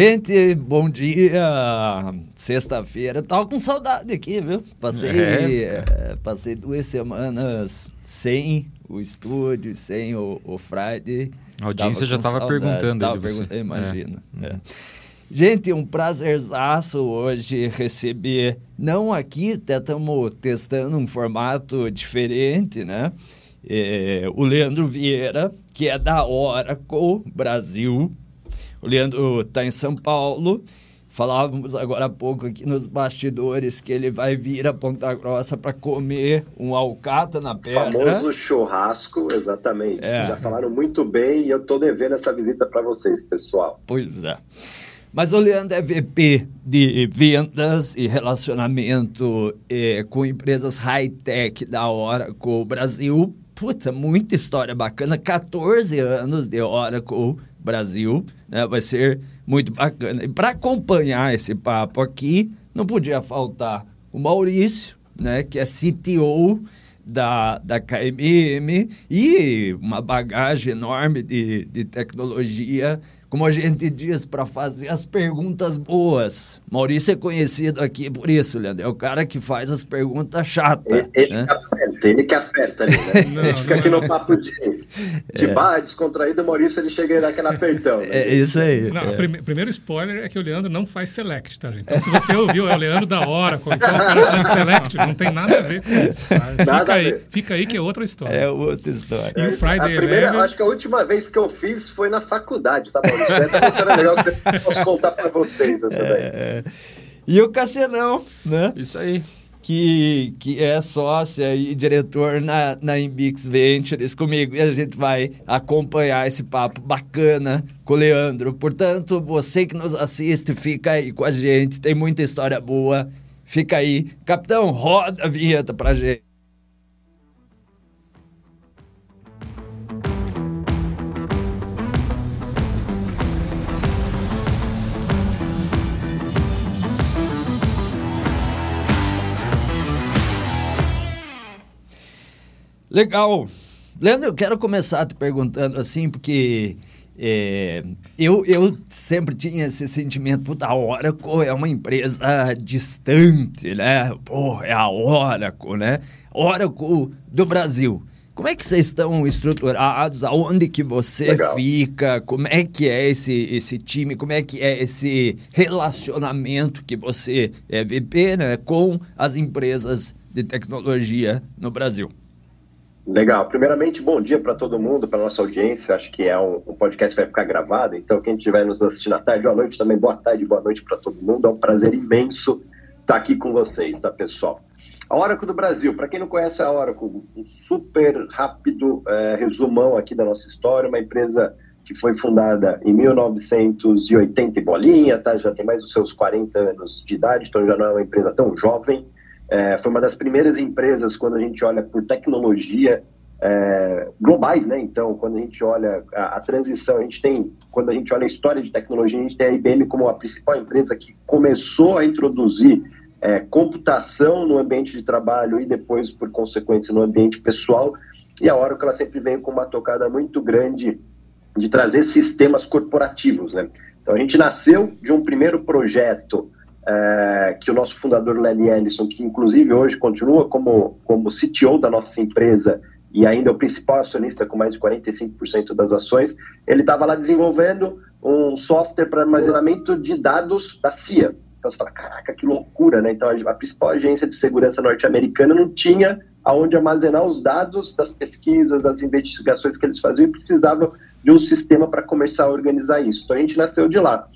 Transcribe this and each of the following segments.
Gente, bom dia. Sexta-feira. Tava com saudade aqui, viu? Passei, é, é, passei duas semanas sem o estúdio, sem o, o Friday. A audiência já estava perguntando. Tava perguntando, imagina. É. É. Gente, um prazerzaço hoje receber, não aqui, até estamos testando um formato diferente, né? É, o Leandro Vieira, que é da Oracle Brasil, o Leandro está em São Paulo. Falávamos agora há pouco aqui nos bastidores que ele vai vir a Ponta Grossa para comer um alcata na pedra. Famoso churrasco, exatamente. É. Já falaram muito bem e eu estou devendo essa visita para vocês, pessoal. Pois é. Mas o Leandro é VP de vendas e relacionamento eh, com empresas high-tech da Oracle Brasil. Puta, muita história bacana. 14 anos de Oracle Brasil, né? Vai ser muito bacana. E para acompanhar esse papo aqui, não podia faltar o Maurício, né? Que é CTO da, da KMM e uma bagagem enorme de, de tecnologia como a gente diz, para fazer as perguntas boas. Maurício é conhecido aqui por isso, Leandro. É o cara que faz as perguntas chatas. Ele, ele né? que aperta, ele que aperta né? Não, fica aqui é. no papo de, de é. bar, descontraído, o Maurício ele chega aí naquele apertão. Né? É isso aí. Não, é. Prime, primeiro spoiler é que o Leandro não faz select, tá, gente? Então, se você ouviu, é o Leandro da hora, então o cara faz select, não tem nada a ver com isso. Tá? Nada fica, aí, fica aí que é outra história. É outra história. E o Friday a primeira, Eleven... Acho que a última vez que eu fiz foi na faculdade, tá bom? Essa é legal que eu posso contar para vocês essa daí. É, e o Cassinão, né? Isso aí. Que, que é sócio e diretor na, na Imbix Ventures comigo. E a gente vai acompanhar esse papo bacana com o Leandro. Portanto, você que nos assiste, fica aí com a gente. Tem muita história boa. Fica aí. Capitão, roda a vinheta pra gente. Legal. Leandro, eu quero começar te perguntando assim, porque é, eu, eu sempre tinha esse sentimento, puta, a Oracle é uma empresa distante, né? Pô, é a Oracle, né? Oracle do Brasil. Como é que vocês estão estruturados? Aonde que você Legal. fica? Como é que é esse, esse time? Como é que é esse relacionamento que você é VP né, com as empresas de tecnologia no Brasil? Legal. Primeiramente, bom dia para todo mundo, para nossa audiência. Acho que é um, um, podcast que vai ficar gravado, então quem estiver nos assistindo à tarde ou à noite também, boa tarde, boa noite para todo mundo. É um prazer imenso estar aqui com vocês, tá, pessoal? A Oracle do Brasil, para quem não conhece a Oracle, um super rápido é, resumão aqui da nossa história, uma empresa que foi fundada em 1980 e bolinha, tá? já tem mais dos seus 40 anos de idade, então já não é uma empresa tão jovem, é, foi uma das primeiras empresas, quando a gente olha por tecnologia, é, globais, né? Então, quando a gente olha a, a, transição, a gente tem, quando a gente olha a história de tecnologia, a gente tem a IBM como a principal empresa que começou a introduzir é, computação no ambiente de trabalho e depois, por consequência, no ambiente pessoal. E a Oracle ela sempre vem com uma tocada muito grande de trazer sistemas corporativos, né? Então, a gente nasceu de um primeiro projeto é, que o nosso fundador Lenny Ellison, que inclusive hoje continua como, como CTO da nossa empresa e ainda é o principal acionista com mais de 45% das ações, ele estava lá desenvolvendo um software para armazenamento de dados da CIA. Então você fala, caraca, que loucura, né? Então a principal agência de segurança norte-americana não tinha aonde armazenar os dados das pesquisas, das investigações que eles faziam e precisavam de um sistema para começar a organizar isso. Então a gente nasceu de lá.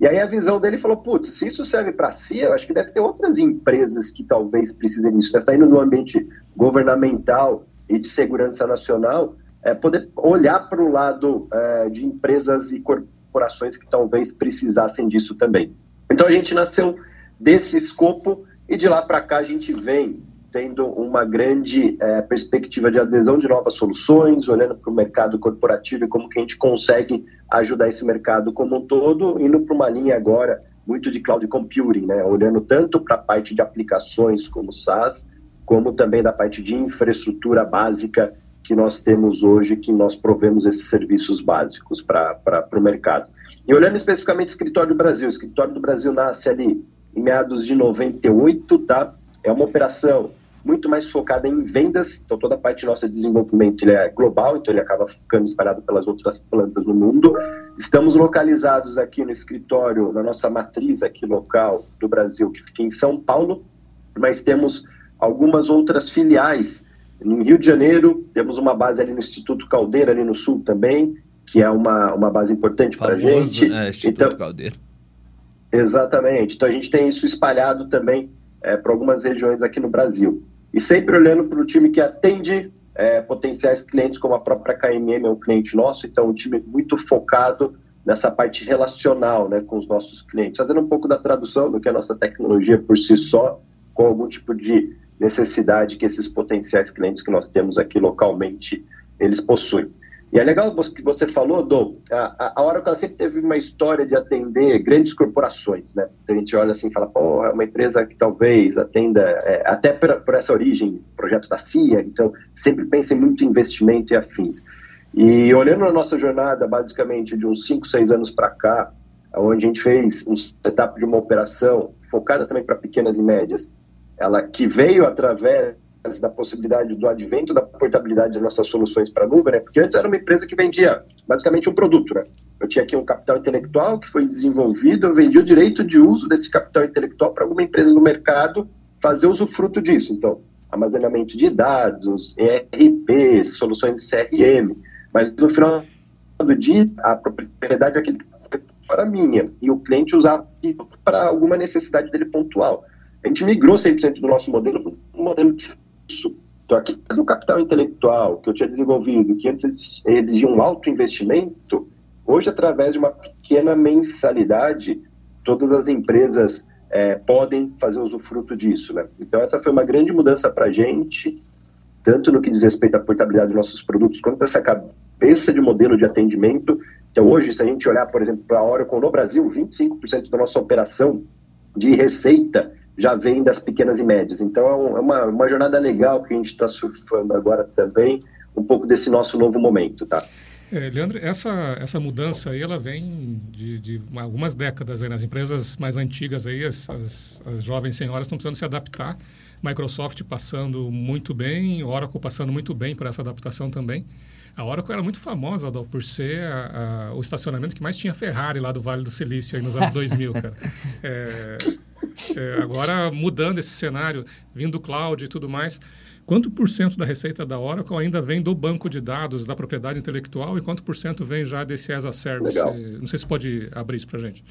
E aí a visão dele falou, putz, se isso serve para si, eu acho que deve ter outras empresas que talvez precisem disso. Né? Saindo do ambiente governamental e de segurança nacional, é, poder olhar para o lado é, de empresas e corporações que talvez precisassem disso também. Então a gente nasceu desse escopo e de lá para cá a gente vem tendo uma grande é, perspectiva de adesão de novas soluções, olhando para o mercado corporativo e como que a gente consegue ajudar esse mercado como um todo, indo para uma linha agora muito de cloud computing, né? olhando tanto para a parte de aplicações como SaaS, como também da parte de infraestrutura básica que nós temos hoje, que nós provemos esses serviços básicos para o mercado. E olhando especificamente o escritório do Brasil, o escritório do Brasil nasce ali em meados de 98, tá? É uma operação muito mais focada em vendas, então toda a parte de desenvolvimento ele é global, então ele acaba ficando espalhado pelas outras plantas no mundo. Estamos localizados aqui no escritório, na nossa matriz aqui local do Brasil, que fica em São Paulo, mas temos algumas outras filiais no Rio de Janeiro, temos uma base ali no Instituto Caldeira, ali no Sul também, que é uma, uma base importante para a gente. Né, Instituto então, Caldeira. Exatamente. Então a gente tem isso espalhado também é, para algumas regiões aqui no Brasil. E sempre olhando para o time que atende é, potenciais clientes, como a própria KMM é um cliente nosso, então um time muito focado nessa parte relacional né, com os nossos clientes, fazendo um pouco da tradução do que a nossa tecnologia por si só, com algum tipo de necessidade que esses potenciais clientes que nós temos aqui localmente, eles possuem. E é legal que você falou, Dom, a, a Oracle sempre teve uma história de atender grandes corporações, né? A gente olha assim e fala, pô, é uma empresa que talvez atenda, é, até por, por, essa origem, projetos da CIA, então sempre pensa em muito investimento e afins. E olhando a nossa jornada, basicamente, de uns 5, 6 anos para cá, onde a gente fez um setup de uma operação focada também para pequenas e médias, ela que veio através da possibilidade do advento da portabilidade de nossas soluções para a nuvem, né? Porque antes era uma empresa que vendia basicamente um produto, né? Eu tinha aqui um capital intelectual que foi desenvolvido, eu vendi o direito de uso desse capital intelectual para alguma empresa no mercado fazer usufruto disso. Então, armazenamento de dados, ERP, soluções de CRM. Mas no final do dia, a propriedade aqui era minha e o cliente usava para alguma necessidade dele pontual. A gente migrou 100% do nosso modelo para um modelo de isso. Então, do capital intelectual que eu tinha desenvolvido, que antes exigia um alto investimento, hoje, através de uma pequena mensalidade, todas as empresas é, podem fazer usufruto disso. Né? Então, essa foi uma grande mudança para a gente, tanto no que diz respeito à portabilidade dos nossos produtos, quanto essa cabeça de modelo de atendimento. Então, hoje, se a gente olhar, por exemplo, para a Oracle no Brasil, 25% da nossa operação de receita já vem das pequenas e médias. Então é, é uma, uma jornada legal que a gente está surfando agora também, um pouco desse nosso novo momento, tá? É, Leandro, essa, essa mudança aí, ela vem de, de algumas décadas aí, nas empresas mais antigas aí, as, as, as jovens senhoras estão precisando se adaptar, Microsoft passando muito bem, Oracle passando muito bem por essa adaptação também. A Oracle era muito famosa, Adolfo, por ser a, a, o estacionamento que mais tinha Ferrari lá do Vale do Silício aí nos anos 2000, cara. É, é, agora, mudando esse cenário, vindo do cloud e tudo mais, quanto por cento da receita da Oracle ainda vem do banco de dados, da propriedade intelectual, e quanto por cento vem já desse as a service? Legal. Não sei se pode abrir isso para a gente.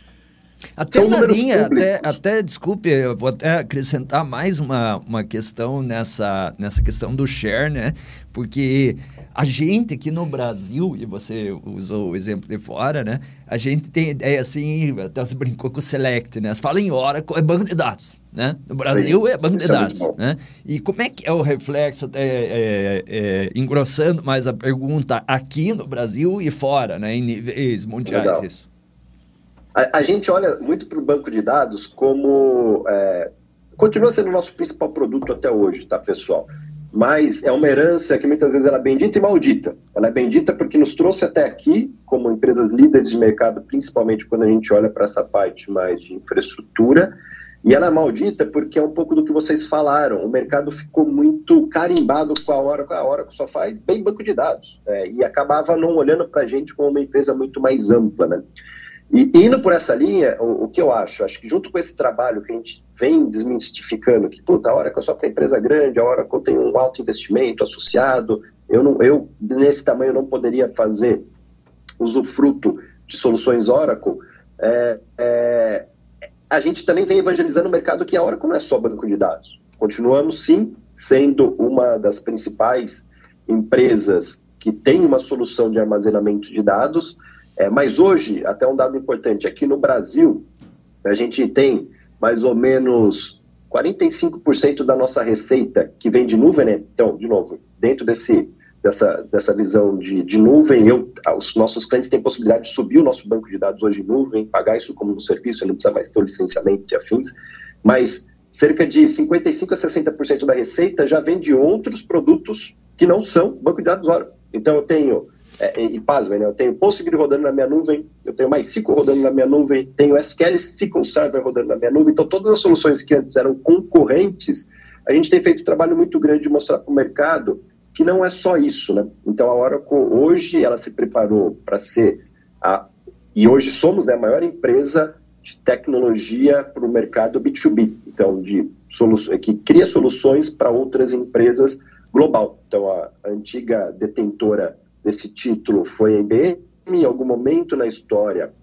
Até São na linha, até, até, desculpe, eu vou até acrescentar mais uma, uma questão nessa, nessa questão do share, né? Porque a gente aqui no Brasil, e você usou o exemplo de fora, né? A gente tem ideia assim, até você brincou com o Select, né? Você fala em Oracle, é banco de dados, né? No Brasil Sim, é banco de é dados, é né? E como é que é o reflexo, até é, é, engrossando mais a pergunta, aqui no Brasil e fora, né? Em níveis mundiais, Legal. isso? A, a gente olha muito para o banco de dados como. É, continua sendo o nosso principal produto até hoje, tá, pessoal? Mas é uma herança que muitas vezes ela é bendita e maldita. Ela é bendita porque nos trouxe até aqui, como empresas líderes de mercado, principalmente quando a gente olha para essa parte mais de infraestrutura. E ela é maldita porque é um pouco do que vocês falaram. O mercado ficou muito carimbado com a Oracle. A Oracle só faz bem banco de dados. É, e acabava não olhando para a gente como uma empresa muito mais ampla. Né? E indo por essa linha, o, o, que eu acho? Acho que junto com esse trabalho que a gente vem desmistificando, que, puta, a Oracle só tem empresa grande, a Oracle tem um alto investimento associado, eu, não, eu nesse tamanho não poderia fazer usufruto de soluções Oracle, é, é, a gente também vem evangelizando o mercado que a Oracle não é só banco de dados. Continuamos, sim, sendo uma das principais empresas que tem uma solução de armazenamento de dados, é, mas hoje, até um dado importante, aqui no Brasil, a gente tem mais ou menos 45% da nossa receita que vem de nuvem, né? Então, de novo, dentro desse, dessa, dessa visão de, de nuvem, eu, os nossos clientes têm possibilidade de subir o nosso banco de dados hoje em nuvem, pagar isso como um serviço, não precisa mais ter o licenciamento de afins, mas cerca de 55% a 60% da receita já vem de outros produtos que não são banco de dados Oracle. Então, eu tenho é, e, pasmem, né? eu tenho Postgre rodando na minha nuvem, eu tenho MySQL rodando na minha nuvem, tenho SQL SQL Server rodando na minha nuvem, então todas as soluções que antes eram concorrentes, a gente tem feito um trabalho muito grande de mostrar para o mercado que não é só isso, né? Então a Oracle hoje ela se preparou para ser a e hoje somos né, a maior empresa de tecnologia para o mercado B2B, então de soluções que cria soluções para outras empresas global. Então a antiga detentora desse título foi a IBM, em algum momento na história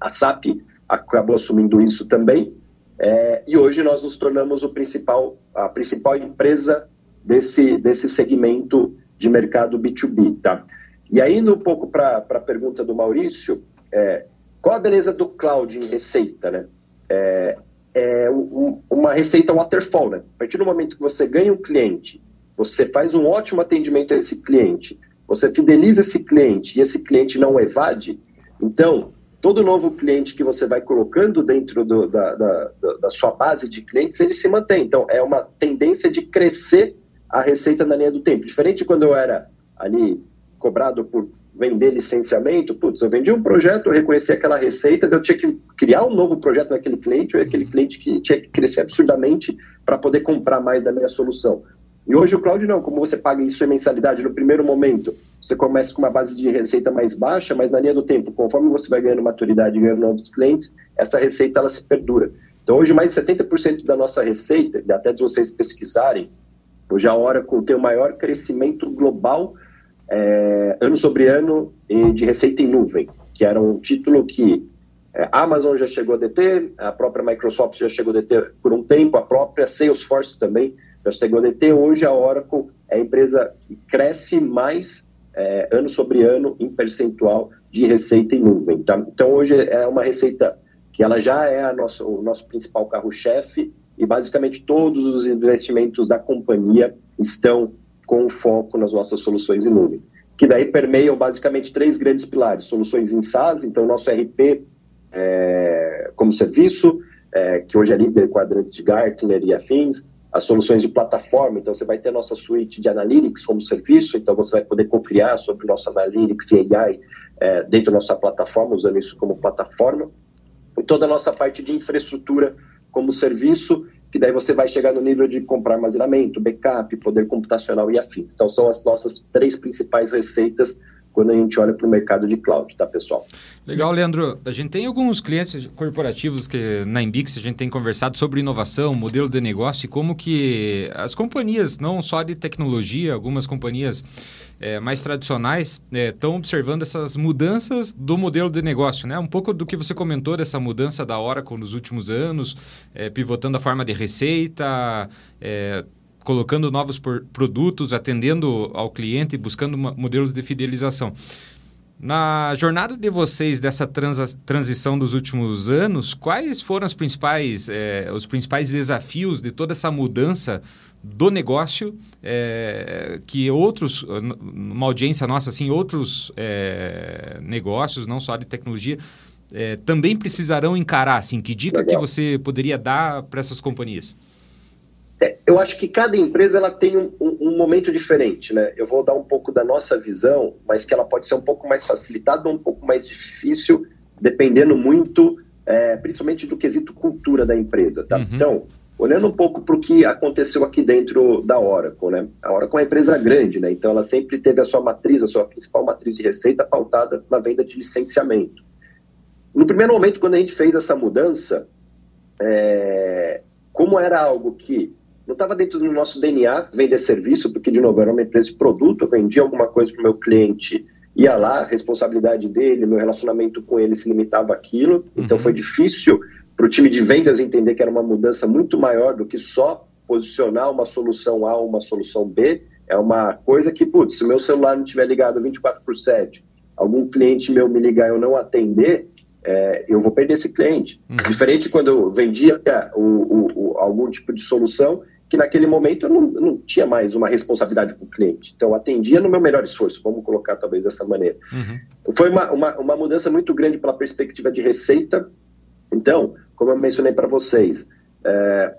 a SAP acabou assumindo isso também, é, e hoje nós nos tornamos o principal, a principal empresa desse, desse segmento de mercado B2B. Tá? E aí, um pouco para a pergunta do Maurício, é, qual a beleza do cloud em receita? Né? É, é um, uma receita waterfall. Né? A partir do momento que você ganha um cliente, você faz um ótimo atendimento a esse cliente, você fideliza esse cliente e esse cliente não evade, então todo novo cliente que você vai colocando dentro do, da, da, da, sua base de clientes, ele se mantém. Então, é uma tendência de crescer a receita na linha do tempo. Diferente de quando eu era ali cobrado por vender licenciamento, putz, eu vendi um projeto, eu reconheci aquela receita, eu tinha que criar um novo projeto naquele cliente, ou aquele cliente que tinha que crescer absurdamente para poder comprar mais da minha solução. E hoje o cloud não, como você paga isso em mensalidade no primeiro momento, você começa com uma base de receita mais baixa, mas na linha do tempo, conforme você vai ganhando maturidade e ganhando novos clientes, essa receita ela se perdura. Então hoje mais de 70% da nossa receita, até de vocês pesquisarem, hoje a Oracle tem o maior crescimento global é, ano sobre ano de receita em nuvem, que era um título que é, a Amazon já chegou a deter, a própria Microsoft já chegou a deter por um tempo, a própria Salesforce também da CGODT, hoje a Oracle é a empresa que cresce mais é, ano sobre ano em percentual de receita em nuvem. Tá? Então, hoje é uma receita que ela já é a o nosso principal carro-chefe e basicamente todos os investimentos da companhia estão com foco nas nossas soluções em nuvem, que daí permeiam basicamente três grandes pilares, soluções em SaaS, então nosso RP é, como serviço, é, que hoje é líder quadrante de Gartner e afins, as soluções de plataforma, então você vai ter nossa suíte de Analytics como serviço, então você vai poder co-criar sobre o nosso Analytics e AI é, dentro da nossa plataforma, usando isso como plataforma, e toda a nossa parte de infraestrutura como serviço, que daí você vai chegar no nível de comprar armazenamento, backup, poder computacional e afins. Então são as nossas três principais receitas quando a gente olha para o mercado de cloud, tá, pessoal? Legal, Leandro. A gente tem alguns clientes corporativos que na Embix a gente tem conversado sobre inovação, modelo de negócio e como que as companhias, não só de tecnologia, algumas companhias é, mais tradicionais estão é, observando essas mudanças do modelo de negócio, né? Um pouco do que você comentou dessa mudança da Oracle nos últimos anos, é, pivotando a forma de receita, colocando novos produtos, atendendo ao cliente, buscando modelos de fidelização. Na jornada de vocês dessa trans transição dos últimos anos, quais foram principais, eh, os principais desafios de toda essa mudança do negócio eh, que outros, uma audiência nossa, assim, outros eh, negócios, não só de tecnologia, também precisarão encarar? Assim, que dica Legal. que você poderia dar para essas companhias? É, eu acho que cada empresa ela tem um, um, um, momento diferente, né? Eu vou dar um pouco da nossa visão, mas que ela pode ser um pouco mais facilitada ou um pouco mais difícil, dependendo muito, é, principalmente do quesito cultura da empresa, tá? Uhum. Então, olhando um pouco para o que aconteceu aqui dentro da Oracle, né? A Oracle é uma empresa grande, né? Então, ela sempre teve a sua matriz, a sua principal matriz de receita pautada na venda de licenciamento. No primeiro momento, quando a gente fez essa mudança, é, como era algo que não estava dentro do nosso DNA vender serviço, porque, de novo, era uma empresa de produto, eu vendia alguma coisa para o meu cliente, ia lá, a responsabilidade dele, meu relacionamento com ele se limitava àquilo, então uhum. foi difícil para o time de vendas entender que era uma mudança muito maior do que só posicionar uma solução A ou uma solução B, é uma coisa que, putz, se o meu celular não estiver ligado 24 por 7, algum cliente meu me ligar e eu não atender, é, eu vou perder esse cliente. Uhum. Diferente quando eu vendia o, o, o, algum tipo de solução que naquele momento eu não, não tinha mais uma responsabilidade com o cliente. Então, atendia no meu melhor esforço, vamos colocar talvez dessa maneira. Uhum. Foi uma, uma, uma, mudança muito grande pela perspectiva de receita. Então, como eu mencionei para vocês, é,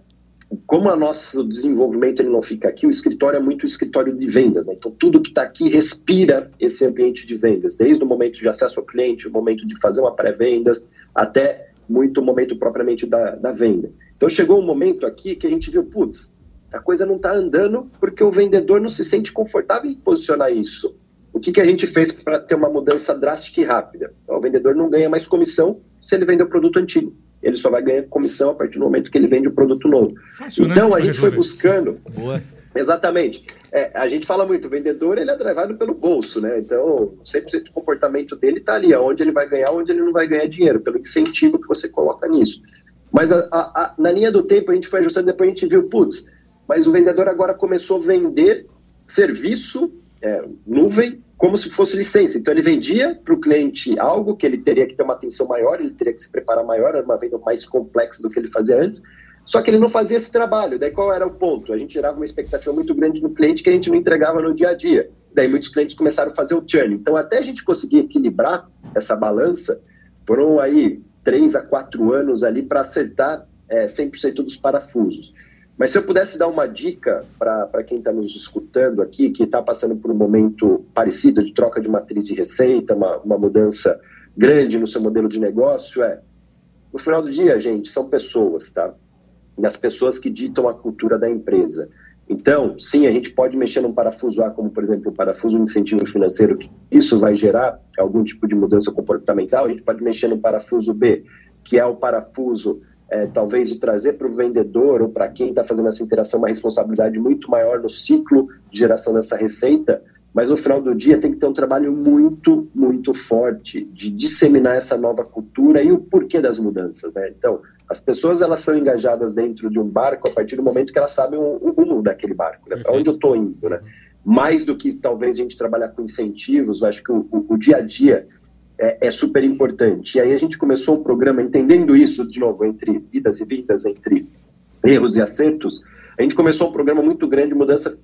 como o nosso desenvolvimento ele não fica aqui, o escritório é muito escritório de vendas, né? Então tudo que está aqui respira esse ambiente de vendas, desde o momento de acesso ao cliente, o momento de fazer uma pré-vendas, até muito o momento propriamente da, da venda. Então chegou um momento aqui que a gente viu, putz, a coisa não está andando porque o vendedor não se sente confortável em posicionar isso. O que, que a gente fez para ter uma mudança drástica e rápida? Então, o vendedor não ganha mais comissão se ele vender o produto antigo ele só vai ganhar comissão a partir do momento que ele vende o produto novo. Fácil, né? então né? a gente foi buscando. Boa. Exatamente. É, a gente fala muito, o vendedor ele é levado pelo bolso, né? Então, 100% do comportamento dele está ali, onde ele vai ganhar, onde ele não vai ganhar dinheiro, pelo incentivo que você coloca nisso. Mas a, a, a, na linha do tempo a gente foi ajustando, depois a gente viu, putz, mas o vendedor agora começou a vender serviço, é, nuvem, como se fosse licença. Então ele vendia para o cliente algo que ele teria que ter uma atenção maior, ele teria que se preparar maior, era uma venda mais complexa do que ele fazia antes. Só que ele não fazia esse trabalho. Daí qual era o ponto? A gente gerava uma expectativa muito grande no cliente que a gente não entregava no dia a dia. Daí muitos clientes começaram a fazer o churn. Então até a gente conseguir equilibrar essa balança, foram aí três a quatro anos ali para acertar é, 100% dos parafusos. Mas se eu pudesse dar uma dica para quem está nos escutando aqui, que está passando por um momento parecido de troca de matriz de receita, uma, uma mudança grande no seu modelo de negócio, é: no final do dia, gente, são pessoas, tá? E as pessoas que ditam a cultura da empresa. Então, sim, a gente pode mexer num parafuso A, como por exemplo o parafuso de incentivo financeiro, que isso vai gerar algum tipo de mudança comportamental. A gente pode mexer no parafuso B, que é o parafuso é, talvez de trazer para o vendedor ou para quem está fazendo essa interação uma responsabilidade muito maior no ciclo de geração dessa receita, mas no final do dia tem que ter um trabalho muito, muito forte de disseminar essa nova cultura e o porquê das mudanças, né? Então, as pessoas elas são engajadas dentro de um barco a partir do momento que elas sabem o, o rumo daquele barco, né? Para onde eu estou indo, né? Mais do que talvez a gente trabalhar com incentivos, eu acho que o, o, o dia a dia é, é, super importante. E aí a gente começou o programa entendendo isso, de novo, entre vidas e vidas, entre erros e acertos. A gente começou um programa muito grande de mudança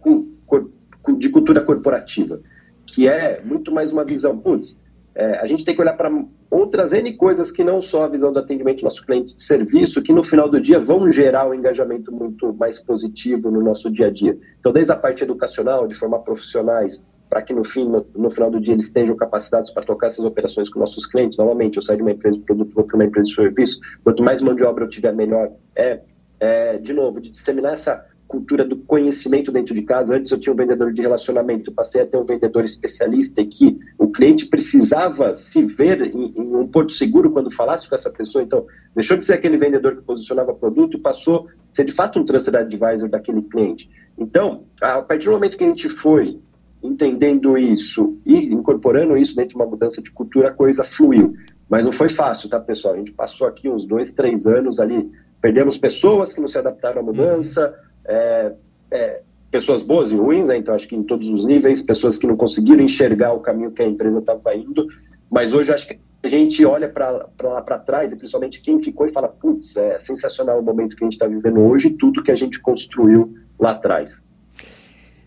de cultura corporativa, que é muito mais uma visão, putz, é, a gente tem que olhar para outras N coisas que não só a visão do atendimento do nosso cliente de serviço, que no final do dia vão gerar um engajamento muito mais positivo no nosso dia a dia. Então, desde a parte educacional, de formar profissionais, para que no, fim, no, no, final do dia eles estejam capacitados para tocar essas operações com nossos clientes. Novamente, eu saio de uma empresa de produto, vou para uma empresa de serviço. Quanto mais mão de obra eu tiver, melhor. É, é, de novo, de disseminar essa cultura do conhecimento dentro de casa. Antes eu tinha um vendedor de relacionamento, passei a ter um vendedor especialista e que o cliente precisava se ver em, em, um porto seguro quando falasse com essa pessoa. Então, deixou de ser aquele vendedor que posicionava produto e passou a ser de fato um trusted advisor daquele cliente. Então, a partir do momento que a gente foi entendendo isso e incorporando isso dentro de uma mudança de cultura, a coisa fluiu. Mas não foi fácil, tá, pessoal? A gente passou aqui uns dois, três anos ali, perdemos pessoas que não se adaptaram à mudança, é, é, pessoas boas e ruins, né? Então acho que em todos os níveis, pessoas que não conseguiram enxergar o caminho que a empresa estava indo, mas hoje acho que a gente olha para lá para trás, e principalmente quem ficou e fala, putz, é sensacional o momento que a gente está vivendo hoje e tudo que a gente construiu lá atrás.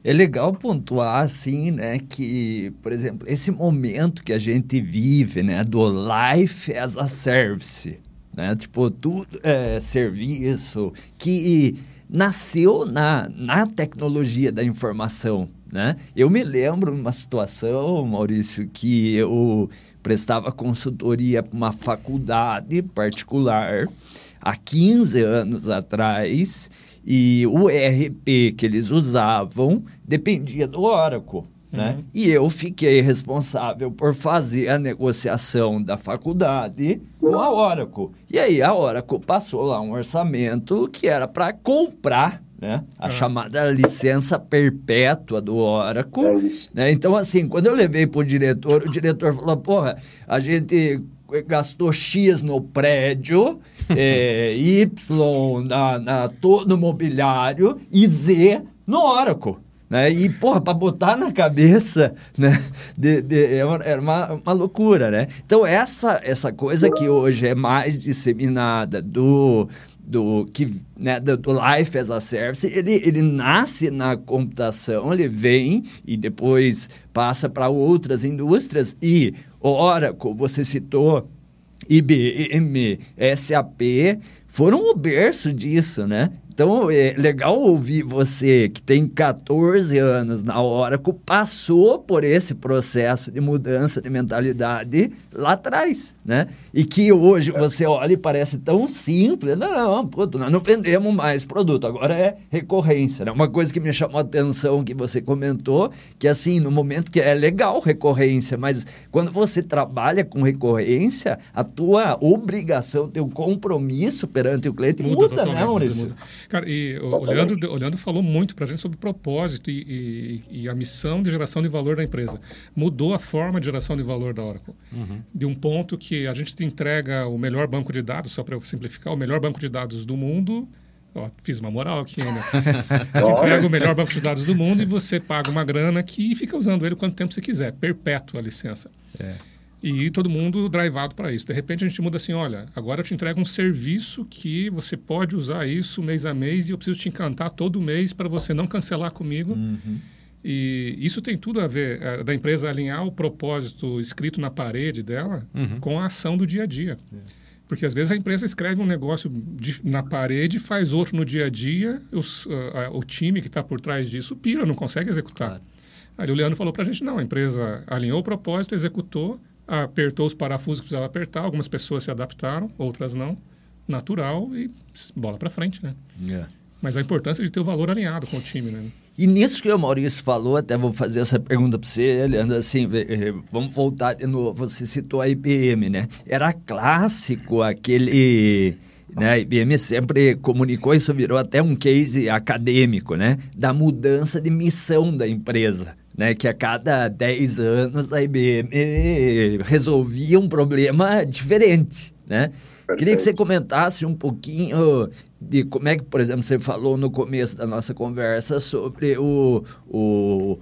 É legal pontuar, assim, né, que, por exemplo, esse momento que a gente vive, né, do life as a service, né, tipo, tudo é serviço, que nasceu na, na tecnologia da informação, né? Eu me lembro de uma situação, Maurício, que eu prestava consultoria para uma faculdade particular há 15 anos atrás e o ERP que eles usavam dependia do Oracle. Né? Uhum. E eu fiquei responsável por fazer a negociação da faculdade com a Oracle. E aí a Oracle passou lá um orçamento que era para comprar né? A uhum. chamada licença perpétua do Oracle. É né? Então, assim, quando eu levei para o diretor, o diretor falou: porra, a gente gastou X no prédio, é, Y na, na, no mobiliário e Z no Oracle. Né? E, porra, para botar na cabeça, né? De, de, é era uma, uma loucura, né? Então, essa, essa coisa que hoje é mais disseminada do, do que né, do, do, Life as a Service, ele, ele nasce na computação, ele vem e depois passa para outras indústrias e Oracle, você citou IBM, SAP, foram o berço disso, né? Então, é legal ouvir você que tem 14 anos na Oracle, passou por esse processo de mudança de mentalidade lá atrás, né? E que hoje você olha e parece tão simples. Não, não, puto, nós não vendemos mais produto, agora é recorrência, né? Uma coisa que me chamou a atenção que você comentou, que assim, no momento que é legal recorrência, mas quando você trabalha com recorrência, a tua obrigação, teu compromisso perante o cliente muda, muda né, Maurício? Muda. Cara, e o Leandro, o Leandro falou muito para a gente sobre o propósito e, e, e, a missão de geração de valor da empresa. Mudou a forma de geração de valor da Oracle. Uhum. De um ponto que a gente te entrega o melhor banco de dados, só para eu simplificar, o melhor banco de dados do mundo. Ó, fiz uma moral aqui ainda. que pega o melhor banco de dados do mundo e você paga uma grana aqui e fica usando ele quanto tempo você quiser. Perpétua a licença. É e todo mundo drivado para isso. De repente a gente muda assim, olha, agora eu te entrego um serviço que você pode usar isso mês a mês e eu preciso te encantar todo mês para você não cancelar comigo. Uhum. E isso tem tudo a ver é, da empresa alinhar o propósito escrito na parede dela uhum. com a ação do dia a dia. É. Porque às vezes a empresa escreve um negócio de, na parede, faz outro no dia a dia, os, uh, uh, o time que está por trás disso pira, não consegue executar. Claro. Aí o Leandro falou para a gente, não, a empresa alinhou o propósito, executou, apertou os parafusos que precisava apertar, algumas pessoas se adaptaram, outras não, natural e bola para frente, né? É. Mas a importância de ter o valor alinhado com o time, né? E nisso que o Maurício falou, até vou fazer essa pergunta para você, Leandro, assim, vamos voltar de novo, você citou a IBM, né? Era clássico aquele... Né? A IBM sempre comunicou, isso virou até um case acadêmico, né? Da mudança de missão da empresa né, que a cada 10 anos a IBM resolvia um problema diferente, né? Perfeito. Queria que você comentasse um pouquinho de como é que, por exemplo, você falou no começo da nossa conversa sobre o, o,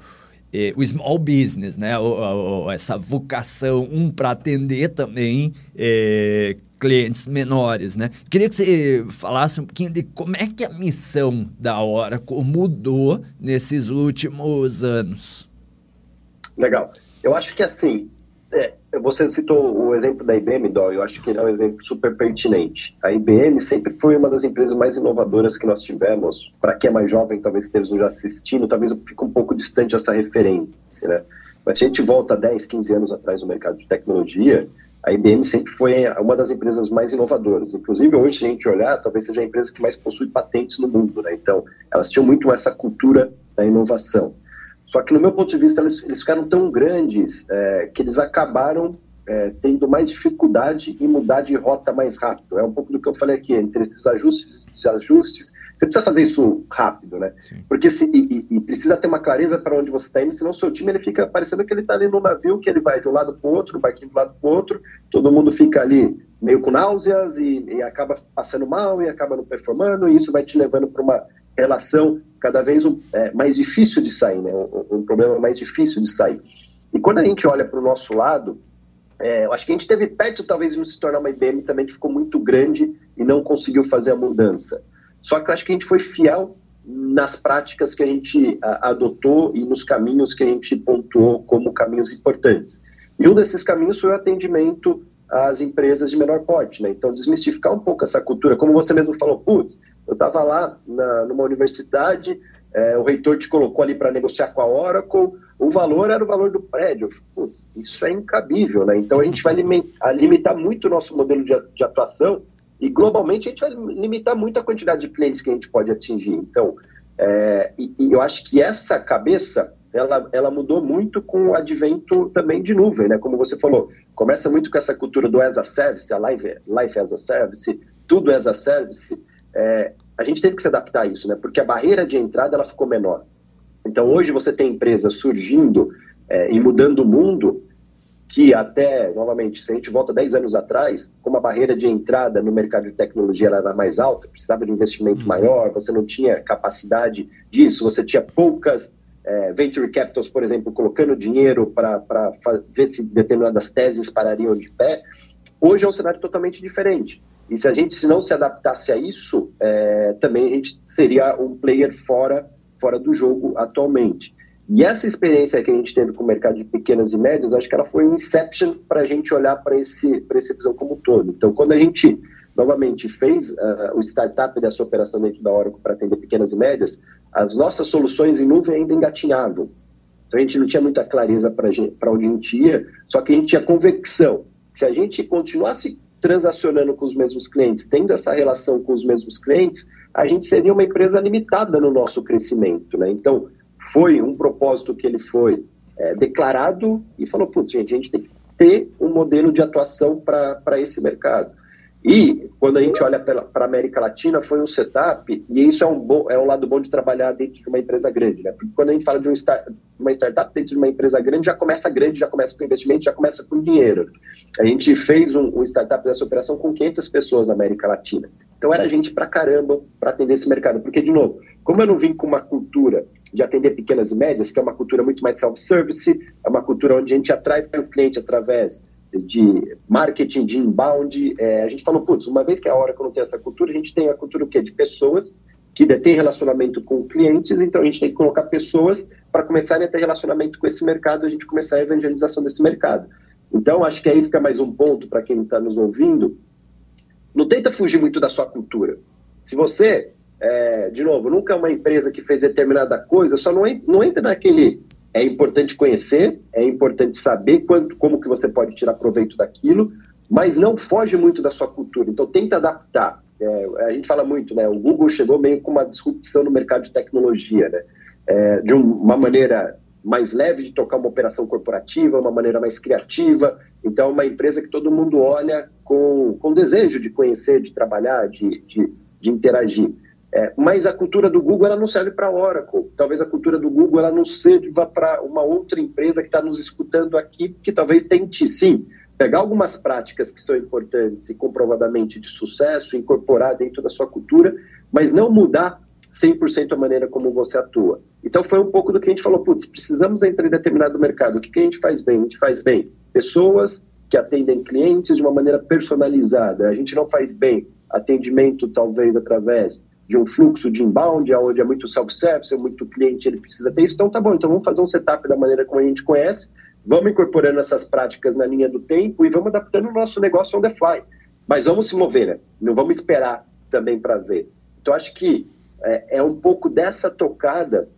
eh, o small business, né? O, o, essa vocação, um para atender também eh, clientes menores, né? Queria que você falasse um pouquinho de como é que a missão da Oracle mudou nesses últimos anos. Legal. Eu acho que assim, é, você citou o exemplo da IBM, Dó, eu acho que é um exemplo super pertinente. A IBM sempre foi uma das empresas mais inovadoras que nós tivemos. Para quem é mais jovem, talvez esteja já assistindo, talvez eu fique um pouco distante dessa referência, né? Mas se a gente volta 10, 15 anos atrás no mercado de tecnologia, a IBM sempre foi uma das empresas mais inovadoras. Inclusive, hoje, se a gente olhar, talvez seja a empresa que mais possui patentes no mundo. Né? Então, elas tinham muito essa cultura da inovação. Só que, no meu ponto de vista, eles, eles ficaram tão grandes é, que eles acabaram é, tendo mais dificuldade em mudar de rota mais rápido. É um pouco do que eu falei aqui, entre esses ajustes, esses ajustes você precisa fazer isso rápido, né? Sim. Porque se, e, e, precisa ter uma clareza para onde você está indo, senão o seu time ele fica parecendo que ele está ali no navio, que ele vai de um lado para o outro, vai aqui do lado para o outro, todo mundo fica ali meio com náuseas e, e, acaba passando mal e acaba não performando, e isso vai te levando para uma relação cada vez um, é, mais difícil de sair, né? Um, um, problema mais difícil de sair. E quando a gente olha para o nosso lado, é, eu acho que a gente teve perto talvez de se tornar uma IBM também que ficou muito grande e não conseguiu fazer a mudança. Só que eu acho que a gente foi fiel nas práticas que a gente a, adotou e nos caminhos que a gente pontuou como caminhos importantes. E um desses caminhos foi o atendimento às empresas de menor porte, né? Então, desmistificar um pouco essa cultura. Como você mesmo falou, putz, eu estava lá na, numa universidade, é, o reitor te colocou ali para negociar com a Oracle, o valor era o valor do prédio. Putz, isso é incabível, né? Então, a gente vai limitar muito o nosso modelo de, de atuação e globalmente a gente vai limitar muito a quantidade de clientes que a gente pode atingir. Então, é, e, e, eu acho que essa cabeça ela, ela mudou muito com o advento também de nuvem, né? Como você falou, começa muito com essa cultura do as a service, a life, life as a service, tudo as a service. É, a gente teve que se adaptar a isso, né? Porque a barreira de entrada ela ficou menor. Então hoje você tem empresas surgindo é, e mudando o mundo que até, novamente, se a gente volta 10 anos atrás, como a barreira de entrada no mercado de tecnologia era mais alta, precisava de investimento uhum. maior, você não tinha capacidade disso, você tinha poucas é, venture capitals, por exemplo, colocando dinheiro para ver se determinadas teses parariam de pé. Hoje é um cenário totalmente diferente. E se a gente se não se adaptasse a isso, é, também a gente seria um player fora, fora do jogo atualmente. E essa experiência que a gente teve com o mercado de pequenas e médias, acho que ela foi um inception para a gente olhar para esse, essa visão como um todo. Então, quando a gente novamente, fez uh, o startup dessa operação dentro da Oracle para atender pequenas e médias, as nossas soluções em nuvem ainda engatinhavam. Então, a gente não tinha muita clareza para onde a gente ia, só que a gente tinha convicção se a gente continuasse transacionando com os mesmos clientes, tendo essa relação com os mesmos clientes, a gente seria uma empresa limitada no nosso crescimento. Né? Então, foi um propósito que ele foi é, declarado e falou, putz, gente, a gente tem que ter um modelo de atuação para esse mercado. E quando a gente olha para a América Latina, foi um setup, e isso é um, bom, é um lado bom de trabalhar dentro de uma empresa grande, né? Porque quando a gente fala de um start, uma startup dentro de uma empresa grande, já começa grande, já começa com investimento, já começa com dinheiro. A gente fez um, um startup dessa operação com 500 pessoas na América Latina. Então era gente para caramba para atender esse mercado. Porque, de novo, como eu não vim com uma cultura de atender pequenas e médias, que é uma cultura muito mais self-service, é uma cultura onde a gente atrai o cliente através de marketing, de inbound. É, a gente falou, putz, uma vez que a hora que não tem essa cultura, a gente tem a cultura o quê? De pessoas que detêm relacionamento com clientes, então a gente tem que colocar pessoas para começarem a ter relacionamento com esse mercado, a gente começar a evangelização desse mercado. Então, acho que aí fica mais um ponto para quem está nos ouvindo. Não tenta fugir muito da sua cultura. Se você, é, de novo, nunca é uma empresa que fez determinada coisa, só não, não entra naquele é importante conhecer, é importante saber quanto, como que você pode tirar proveito daquilo, mas não foge muito da sua cultura. Então tenta adaptar. É, a gente fala muito, né? O Google chegou meio com uma disrupção no mercado de tecnologia, né? É, de uma maneira mais leve de tocar uma operação corporativa, uma maneira mais criativa. Então, uma empresa que todo mundo olha com, com desejo de conhecer, de trabalhar, de, de, de interagir. É, mas a cultura do Google ela não serve para Oracle. Talvez a cultura do Google ela não sirva para uma outra empresa que está nos escutando aqui, que talvez tente sim pegar algumas práticas que são importantes e comprovadamente de sucesso, incorporar dentro da sua cultura, mas não mudar 100% a maneira como você atua. Então foi um pouco do que a gente falou, putz, precisamos entrar em determinado mercado. O que, que a gente faz bem? A gente faz bem pessoas que atendem clientes de uma maneira personalizada. A gente não faz bem atendimento, talvez, através de um fluxo de inbound, onde é muito self-service, é muito cliente, ele precisa ter isso. Então, tá bom, então vamos fazer um setup da maneira como a gente conhece, vamos incorporando essas práticas na linha do tempo e vamos adaptando o nosso negócio on the fly. Mas vamos se mover, né? Não vamos esperar também para ver. Então, acho que é, é um pouco dessa tocada,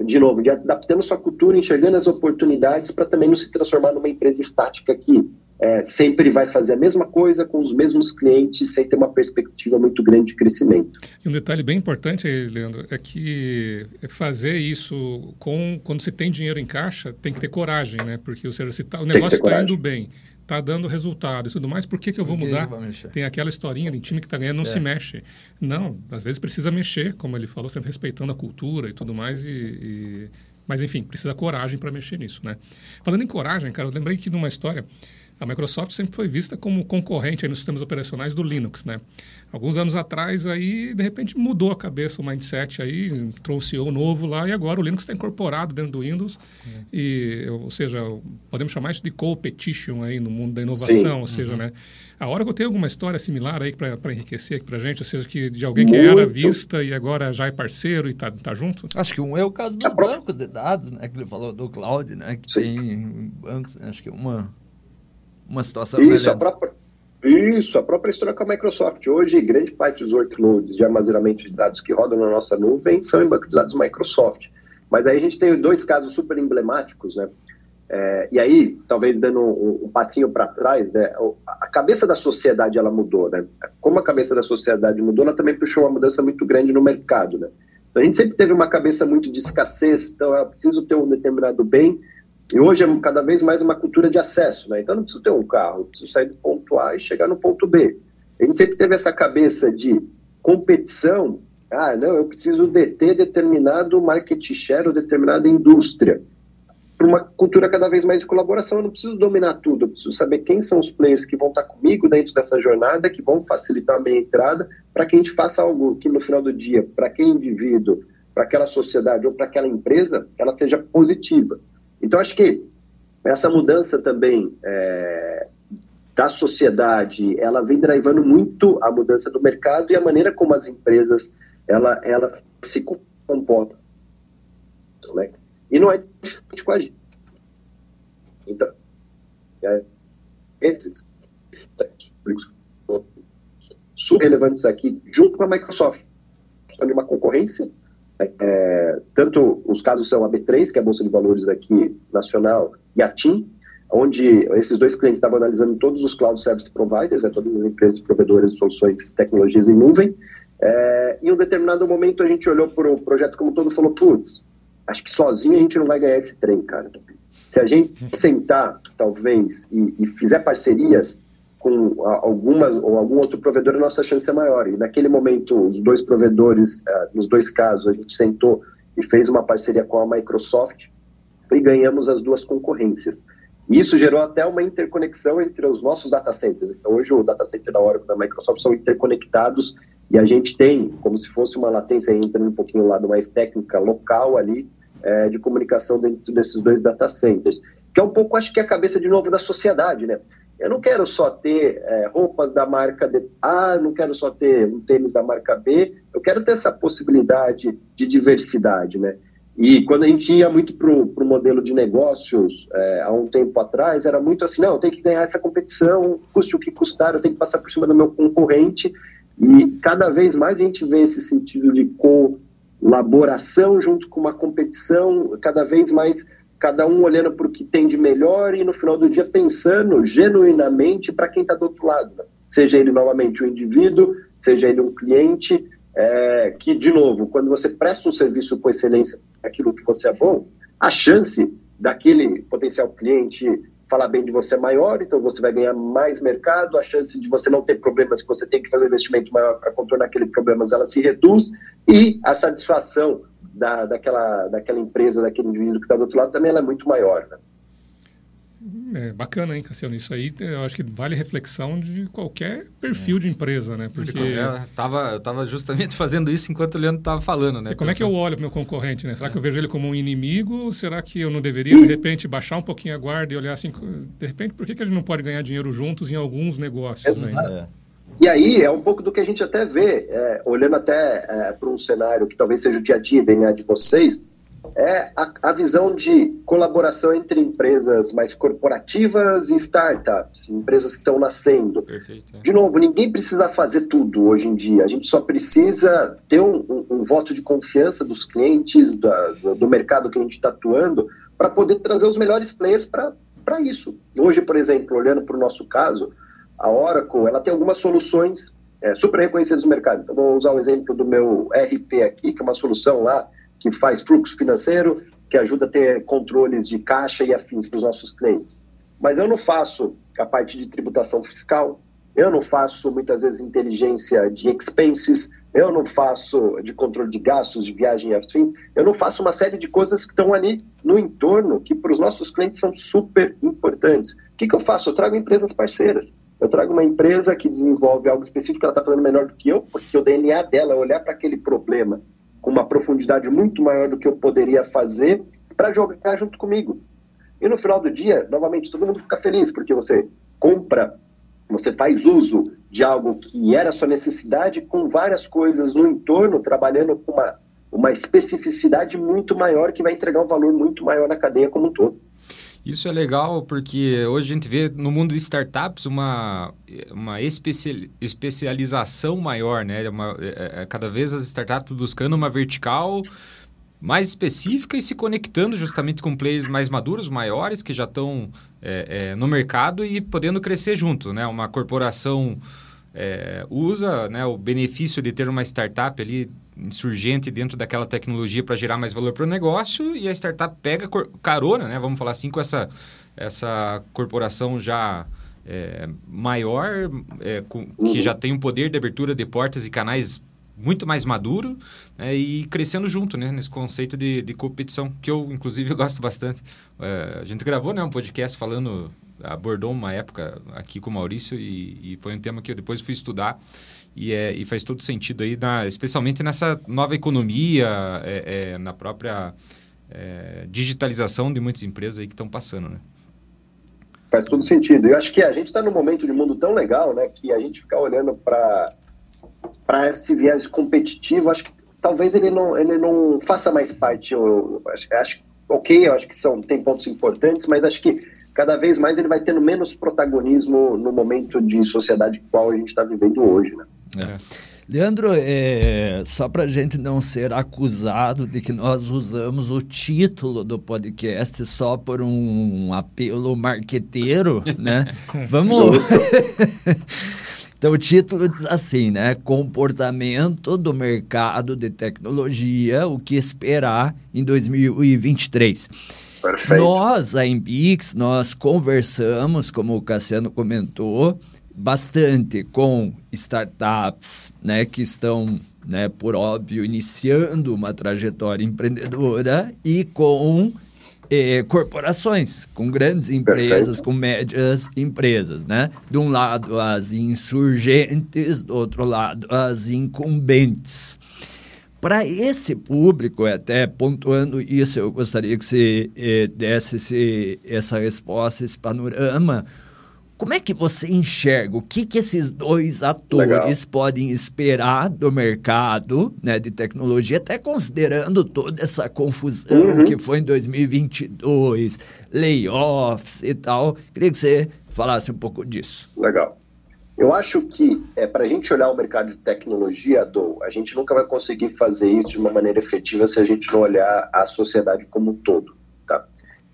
de novo, de adaptando sua cultura, enxergando as oportunidades para também não se transformar numa empresa estática que é, sempre vai fazer a mesma coisa com os mesmos clientes sem ter uma perspectiva muito grande de crescimento. E um detalhe bem importante Leandro, é que fazer isso com quando se tem dinheiro em caixa tem que ter coragem, né? Porque ou seja, se tá, o negócio está indo bem, está dando resultado e tudo mais, por que, que eu vou mudar? Tem aquela historinha de time que está ganhando não é. se mexe. Não, às vezes precisa mexer, como ele falou, sempre respeitando a cultura e tudo mais e, e... mas enfim, precisa coragem para mexer nisso, né? Falando em coragem, cara, eu lembrei que numa história a Microsoft sempre foi vista como concorrente nos sistemas operacionais do Linux, né? Alguns anos atrás aí, de repente mudou a cabeça o mindset aí, trouxe o novo lá e agora o Linux está incorporado dentro do Windows uhum. e, ou seja, podemos chamar isso de co-petition aí no mundo da inovação, Sim. ou seja, uhum. né? A hora que eu tenho alguma história similar aí para enriquecer aqui para gente, ou seja, que de alguém que Muito. era vista e agora já é parceiro e está tá junto? Acho que um é o caso dos bancos de dados, né? Que ele falou do cloud, né? Que Sim. tem bancos, acho que uma uma situação Isso, a própria, isso, a própria história com a Microsoft. Hoje, grande parte dos workloads de armazenamento de dados que rodam na nossa nuvem são em banco de dados Microsoft. Mas aí a gente tem dois casos super emblemáticos, né? É, e aí, talvez dando um, um passinho para trás, né, a cabeça da sociedade ela mudou, né? Como a cabeça da sociedade mudou, ela também puxou uma mudança muito grande no mercado, né? Então a gente sempre teve uma cabeça muito de escassez, então eu preciso ter um determinado bem, e hoje é cada vez mais uma cultura de acesso, né? Então não preciso ter um carro, preciso sair do ponto A e chegar no ponto B. A gente sempre teve essa cabeça de competição. Ah, não, eu preciso deter determinado market share ou determinada indústria. Para uma cultura cada vez mais de colaboração, eu não preciso dominar tudo, eu preciso saber quem são os players que vão estar comigo dentro dessa jornada, que vão facilitar a minha entrada, para que a gente faça algo que no final do dia, para aquele indivíduo, para aquela sociedade ou para aquela empresa, ela seja positiva. Então, acho que essa mudança também é, da sociedade, ela vem drivando muito a mudança do mercado e a maneira como as empresas ela, ela se comportam. Né? E não é diferente com a gente. Então, é, esses super relevantes aqui, junto com a Microsoft. Estão uma concorrência, é, tanto os casos são a B3, que é a Bolsa de Valores aqui nacional, e a TIM, onde esses dois clientes estavam analisando todos os cloud service providers, né, todas as empresas provedoras de soluções tecnologias em nuvem, é, em um determinado momento a gente olhou para o projeto como todo e falou, putz, acho que sozinho a gente não vai ganhar esse trem, cara. Se a gente sentar, talvez, e, e fizer parcerias com alguma ou algum outro provedor, a nossa chance é maior. E naquele momento, os dois provedores, uh, nos dois casos, a gente sentou e fez uma parceria com a Microsoft e ganhamos as duas concorrências. Isso gerou até uma interconexão entre os nossos data centers. Então, hoje o data center da Oracle e da Microsoft são interconectados e a gente tem, como se fosse uma latência, entrando um pouquinho no lado mais técnica, local ali, é, de comunicação dentro desses dois data centers. Que é um pouco, acho que, a cabeça de novo da sociedade, né? Eu não quero só ter é, roupas da marca A, não quero só ter um tênis da marca B, eu quero ter essa possibilidade de diversidade, né? E quando a gente ia muito para o modelo de negócios, é, há um tempo atrás, era muito assim, não, eu tenho que ganhar essa competição, custe o que custar, eu tenho que passar por cima do meu concorrente, e cada vez mais a gente vê esse sentido de colaboração junto com uma competição, cada vez mais cada um olhando para o que tem de melhor e no final do dia pensando genuinamente para quem está do outro lado. Né? Seja ele novamente um indivíduo, seja ele um cliente, é, que, de novo, quando você presta um serviço com excelência aquilo que você é bom, a chance daquele potencial cliente falar bem de você é maior, então você vai ganhar mais mercado, a chance de você não ter problemas, que você tem que fazer um investimento maior para contornar aquele problema, ela se reduz, e a satisfação da, daquela, daquela empresa, daquele indivíduo que está do outro lado, também ela é muito maior. Né? É bacana, hein, Cassiano? Isso aí eu acho que vale reflexão de qualquer perfil é. de empresa, né? Porque eu tava, eu tava justamente fazendo isso enquanto o Leandro estava falando, né? E como é que eu olho para meu concorrente, né? Será é. que eu vejo ele como um inimigo? Ou será que eu não deveria, de repente, baixar um pouquinho a guarda e olhar assim, de repente, por que, que a gente não pode ganhar dinheiro juntos em alguns negócios ainda? E aí é um pouco do que a gente até vê, é, olhando até é, para um cenário que talvez seja o dia a dia DNA de vocês, é a, a, visão de colaboração entre empresas mais corporativas e startups, empresas que estão nascendo. Perfeito, é. De novo, ninguém precisa fazer tudo hoje em dia. A gente só precisa ter um, um, um voto de confiança dos clientes, da, do, do, mercado que a gente está atuando, para poder trazer os melhores players para isso. Hoje, por exemplo, olhando para o nosso caso, a Oracle ela tem algumas soluções é, super reconhecidas no mercado. Então, vou usar o exemplo do meu RP aqui, que é uma solução lá que faz fluxo financeiro, que ajuda a ter controles de caixa e afins para os nossos clientes. Mas eu não faço a parte de tributação fiscal, eu não faço muitas vezes inteligência de expenses, eu não faço de controle de gastos, de viagem e afins, eu não faço uma série de coisas que estão ali no entorno que para os nossos clientes são super importantes. O que, que eu faço? Eu trago empresas parceiras. Eu trago uma empresa que desenvolve algo específico, ela está fazendo melhor do que eu, porque o DNA dela é olhar para aquele problema com uma profundidade muito maior do que eu poderia fazer para jogar junto comigo. E no final do dia, novamente, todo mundo fica feliz, porque você compra, você faz uso de algo que era sua necessidade com várias coisas no entorno, trabalhando com uma, uma especificidade muito maior que vai entregar um valor muito maior na cadeia como um todo. Isso é legal porque hoje a gente vê no mundo de startups uma, uma especialização maior, né? Uma, é, é, cada vez as startups buscando uma vertical mais específica e se conectando justamente com players mais maduros, maiores, que já estão é, é, no mercado e podendo crescer junto, né? Uma corporação é, usa né, o benefício de ter uma startup ali insurgente dentro daquela tecnologia para gerar mais valor para o negócio e a startup pega carona, né? Vamos falar assim, com essa, essa corporação já é, maior, é, com, uhum. que já tem um poder de abertura de portas e canais muito mais maduro né? e crescendo junto né? nesse conceito de, de competição, que eu, inclusive, gosto bastante. É, a gente gravou né, um podcast falando, abordou uma época aqui com o Maurício e, e foi um tema que eu depois fui estudar e, é, e faz todo sentido aí, na, especialmente nessa nova economia, é, é, na própria é, digitalização de muitas empresas aí que estão passando, né? Faz todo sentido. Eu acho que a gente está num momento de mundo tão legal, né, que a gente ficar olhando para para esse viés competitivo, acho que talvez ele não ele não faça mais parte. Eu, acho, acho ok, eu acho que são tem pontos importantes, mas acho que cada vez mais ele vai tendo menos protagonismo no momento de sociedade qual a gente está vivendo hoje, né? É. Leandro, é, só para a gente não ser acusado de que nós usamos o título do podcast só por um apelo marqueteiro, né? Vamos. então, o título diz assim, né? Comportamento do mercado de tecnologia, o que esperar em 2023. Perfeito. Nós, a Embix, nós conversamos, como o Cassiano comentou, bastante com startups né, que estão, né, por óbvio, iniciando uma trajetória empreendedora e com eh, corporações, com grandes empresas, Perfeito. com médias empresas. Né? De um lado, as insurgentes, do outro lado, as incumbentes. Para esse público, até pontuando isso, eu gostaria que você eh, desse esse, essa resposta, esse panorama como é que você enxerga o que, que esses dois atores Legal. podem esperar do mercado né, de tecnologia, até considerando toda essa confusão uhum. que foi em 2022, layoffs e tal? Queria que você falasse um pouco disso. Legal. Eu acho que é, para a gente olhar o mercado de tecnologia, do, a gente nunca vai conseguir fazer isso de uma maneira efetiva se a gente não olhar a sociedade como um todo.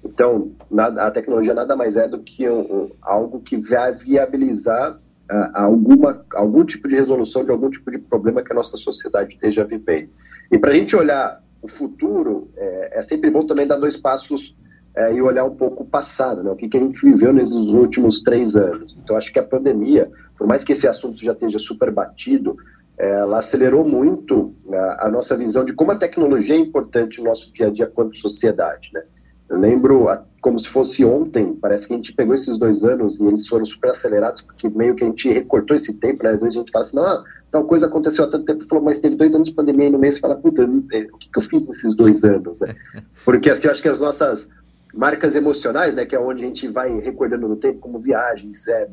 Então, nada, a tecnologia nada mais é do que um, um, algo que vai viabilizar uh, alguma, algum tipo de resolução de algum tipo de problema que a nossa sociedade esteja vivendo. E para a gente olhar o futuro, é, é, sempre bom também dar dois passos é, e olhar um pouco o passado, né? o que, que a gente viveu nesses últimos três anos. Então, acho que a pandemia, por mais que esse assunto já esteja super batido, ela acelerou muito a, né, a nossa visão de como a tecnologia é importante no nosso dia a dia quanto sociedade. Né? Eu lembro como se fosse ontem, parece que a gente pegou esses dois anos e eles foram super acelerados, porque meio que a gente recortou esse tempo, né? Às vezes a gente fala assim, não, tal coisa aconteceu há tanto tempo, falou, mas teve dois anos de pandemia e no mês, fala, puta, o que, que eu fiz nesses dois anos, né? Porque assim, acho que as nossas marcas emocionais, né, que é onde a gente vai recordando no tempo, como viagens, é,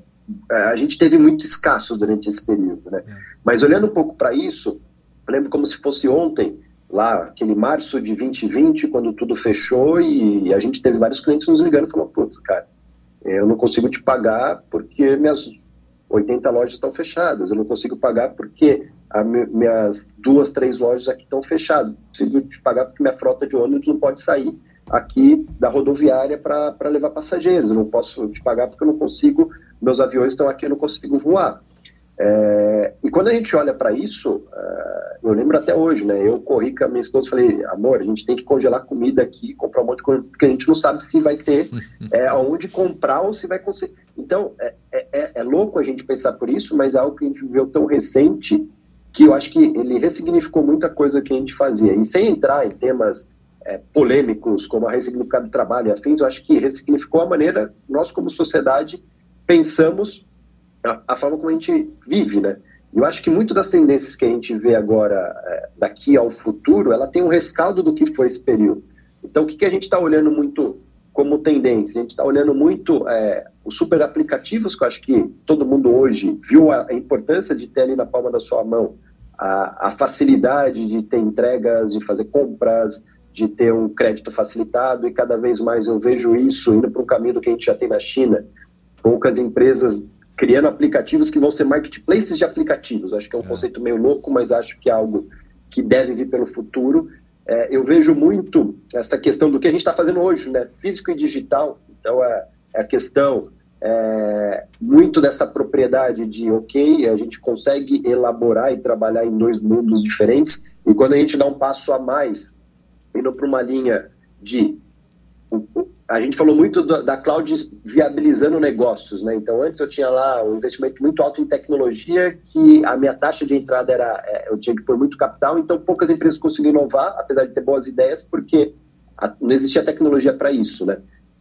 é a gente teve muito escasso durante esse período, né? É. Mas olhando um pouco para isso, lembro como se fosse ontem, lá, aquele março de 2020, quando tudo fechou e a gente teve vários clientes nos ligando e falou, putz, cara, eu não consigo te pagar porque minhas 80 lojas estão fechadas, eu não consigo pagar porque as minhas duas, três lojas aqui estão fechadas, eu consigo te pagar porque minha frota de ônibus não pode sair aqui da rodoviária para levar passageiros, eu não posso te pagar porque eu não consigo, meus aviões estão aqui, eu não consigo voar. É, e quando a gente olha para isso, é, eu lembro até hoje, né? Eu corri com a minha esposa e falei, amor, a gente tem que congelar comida aqui, comprar um monte de coisa, porque a gente não sabe se vai ter é, aonde comprar ou se vai conseguir. Então, é, é, é, é, louco a gente pensar por isso, mas é algo que a gente viveu tão recente que eu acho que ele ressignificou muita coisa que a gente fazia. E sem entrar em temas é, polêmicos, como a ressignificado do trabalho e afins, eu acho que ressignificou a maneira nós, como sociedade, pensamos a, a, forma como a gente vive, né? Eu acho que muito das tendências que a gente vê agora, é, daqui ao futuro, ela tem um rescaldo do que foi esse período. Então, o que, que a gente está olhando muito como tendência? A gente está olhando muito é, os super aplicativos, que eu acho que todo mundo hoje viu a, a importância de ter ali na palma da sua mão a, a facilidade de ter entregas, de fazer compras, de ter um crédito facilitado, e cada vez mais eu vejo isso indo para um caminho do que a gente já tem na China. Poucas empresas criando aplicativos que vão ser marketplaces de aplicativos. Acho que é um é. conceito meio louco, mas acho que é algo que deve vir pelo futuro. É, eu vejo muito essa questão do que a gente está fazendo hoje, né? físico e digital. Então, é, é a questão é, muito dessa propriedade de, ok, a gente consegue elaborar e trabalhar em dois mundos diferentes, e quando a gente dá um passo a mais, indo para uma linha de a gente falou muito da, da cloud viabilizando negócios, né? Então, antes eu tinha lá um investimento muito alto em tecnologia, que a minha taxa de entrada era, é, eu tinha que pôr muito capital, então poucas empresas conseguiram inovar, apesar de ter boas ideias, porque a, não existia tecnologia para isso, né?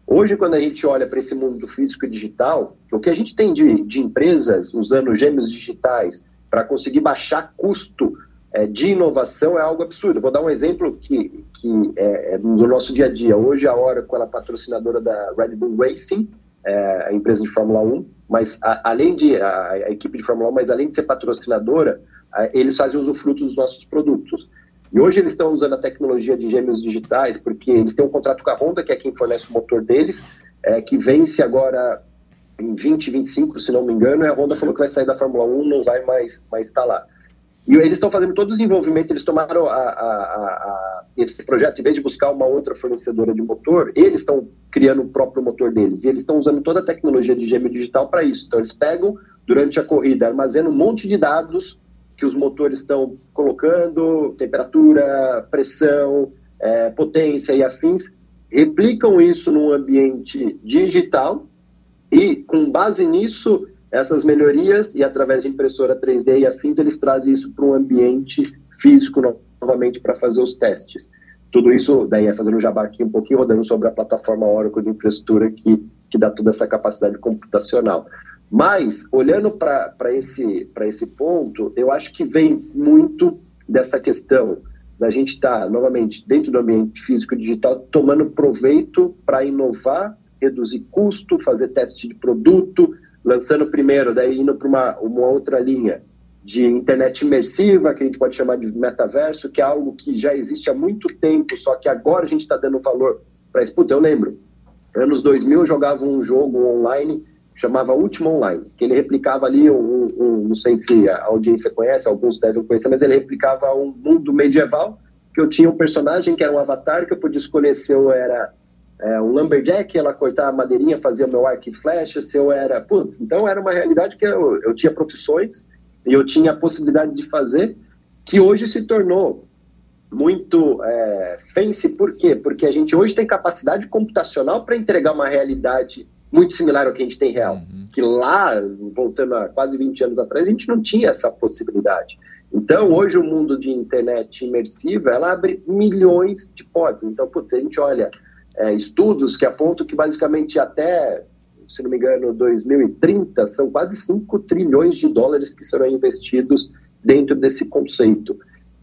Hoje, quando a gente olha para esse mundo físico e digital, o que a gente tem de, de empresas usando gêmeos digitais para conseguir baixar custo é, de inovação é algo absurdo. Vou dar um exemplo que, que é, é do nosso dia a dia. Hoje a Oracle é patrocinadora da Red Bull Racing, é, a empresa de Fórmula 1, mas a, além de a, a, equipe de Fórmula 1, mas além de ser patrocinadora, a, eles fazem usufruto dos nossos produtos. E hoje eles estão usando a tecnologia de gêmeos digitais, porque eles têm um contrato com a Honda, que é quem fornece o motor deles, é, que vence agora em 2025, se não me engano, e a Honda falou que vai sair da Fórmula 1, não vai mais, mais estar lá. E eles estão fazendo todo o desenvolvimento, eles tomaram a, a, a, esse projeto, em vez de buscar uma outra fornecedora de motor, eles estão criando o próprio motor deles. E eles estão usando toda a tecnologia de gêmeo digital para isso. Então, eles pegam, durante a corrida, armazenam um monte de dados que os motores estão colocando, temperatura, pressão, é, potência e afins, replicam isso num ambiente digital e, com base nisso, essas melhorias e através de impressora 3D e afins, eles trazem isso para um ambiente físico novamente para fazer os testes. Tudo isso, daí é fazendo um jabá aqui um pouquinho, rodando sobre a plataforma Oracle de infraestrutura que, que dá toda essa capacidade computacional. Mas, olhando para esse, esse ponto, eu acho que vem muito dessa questão da gente estar, tá, novamente, dentro do ambiente físico e digital, tomando proveito para inovar, reduzir custo, fazer teste de produto, lançando primeiro, daí indo para uma, uma outra linha de internet imersiva, que a gente pode chamar de metaverso, que é algo que já existe há muito tempo, só que agora a gente está dando valor para isso. Puta, eu lembro, anos 2000 eu jogava um jogo online chamava Último Online, que ele replicava ali um, um, não sei se a audiência conhece, alguns devem conhecer, mas ele replicava um mundo medieval, que eu tinha um personagem que era um avatar, que eu podia escolher se eu era é, um lumberjack, ela cortava a madeirinha, fazia meu arco e flecha, se eu era... Putz, então era uma realidade que eu, eu tinha profissões e eu tinha a possibilidade de fazer, que hoje se tornou muito é, fancy, por quê? Porque a gente hoje tem capacidade computacional para entregar uma realidade muito similar ao que a gente tem real. Uhum. Que lá, voltando a quase 20 anos atrás, a gente não tinha essa possibilidade. Então, hoje o mundo de internet imersiva, ela abre milhões de portas. Então, putz, a gente olha é, estudos que apontam que basicamente até, se não me engano, 2030, são quase 5 trilhões de dólares que serão investidos dentro desse conceito.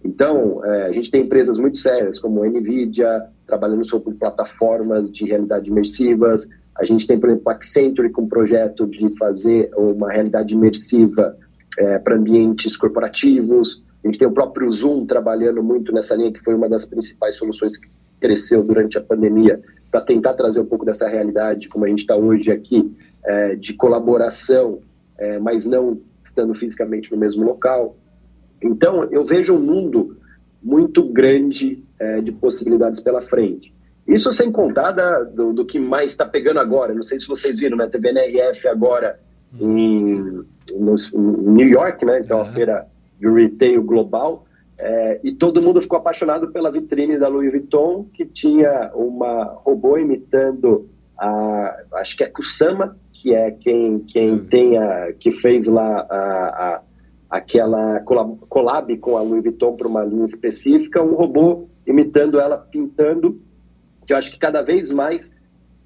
Então, é, a gente tem empresas muito sérias, como a NVIDIA, trabalhando sobre plataformas de realidade imersivas. A gente tem, por exemplo, a Accenture com um projeto de fazer uma realidade imersiva é, para ambientes corporativos. A gente tem o próprio Zoom trabalhando muito nessa linha, que foi uma das principais soluções que cresceu durante a pandemia, para tentar trazer um pouco dessa realidade, como a gente está hoje aqui, é, de colaboração, é, mas não estando fisicamente no mesmo local. Então, eu vejo um mundo muito grande é, de possibilidades pela frente. Isso sem contar da, do, do, que mais está pegando agora. Não sei se vocês viram, né? A TV NRF agora em, no, em New York, né? Então, a feira de retail global. É, e todo mundo ficou apaixonado pela vitrine da Louis Vuitton, que tinha uma robô imitando a, acho que é Kusama, que é quem, quem uhum. tem a, que fez lá a, a, aquela collab com a Louis Vuitton para uma linha específica, um robô imitando ela, pintando, que eu acho que cada vez mais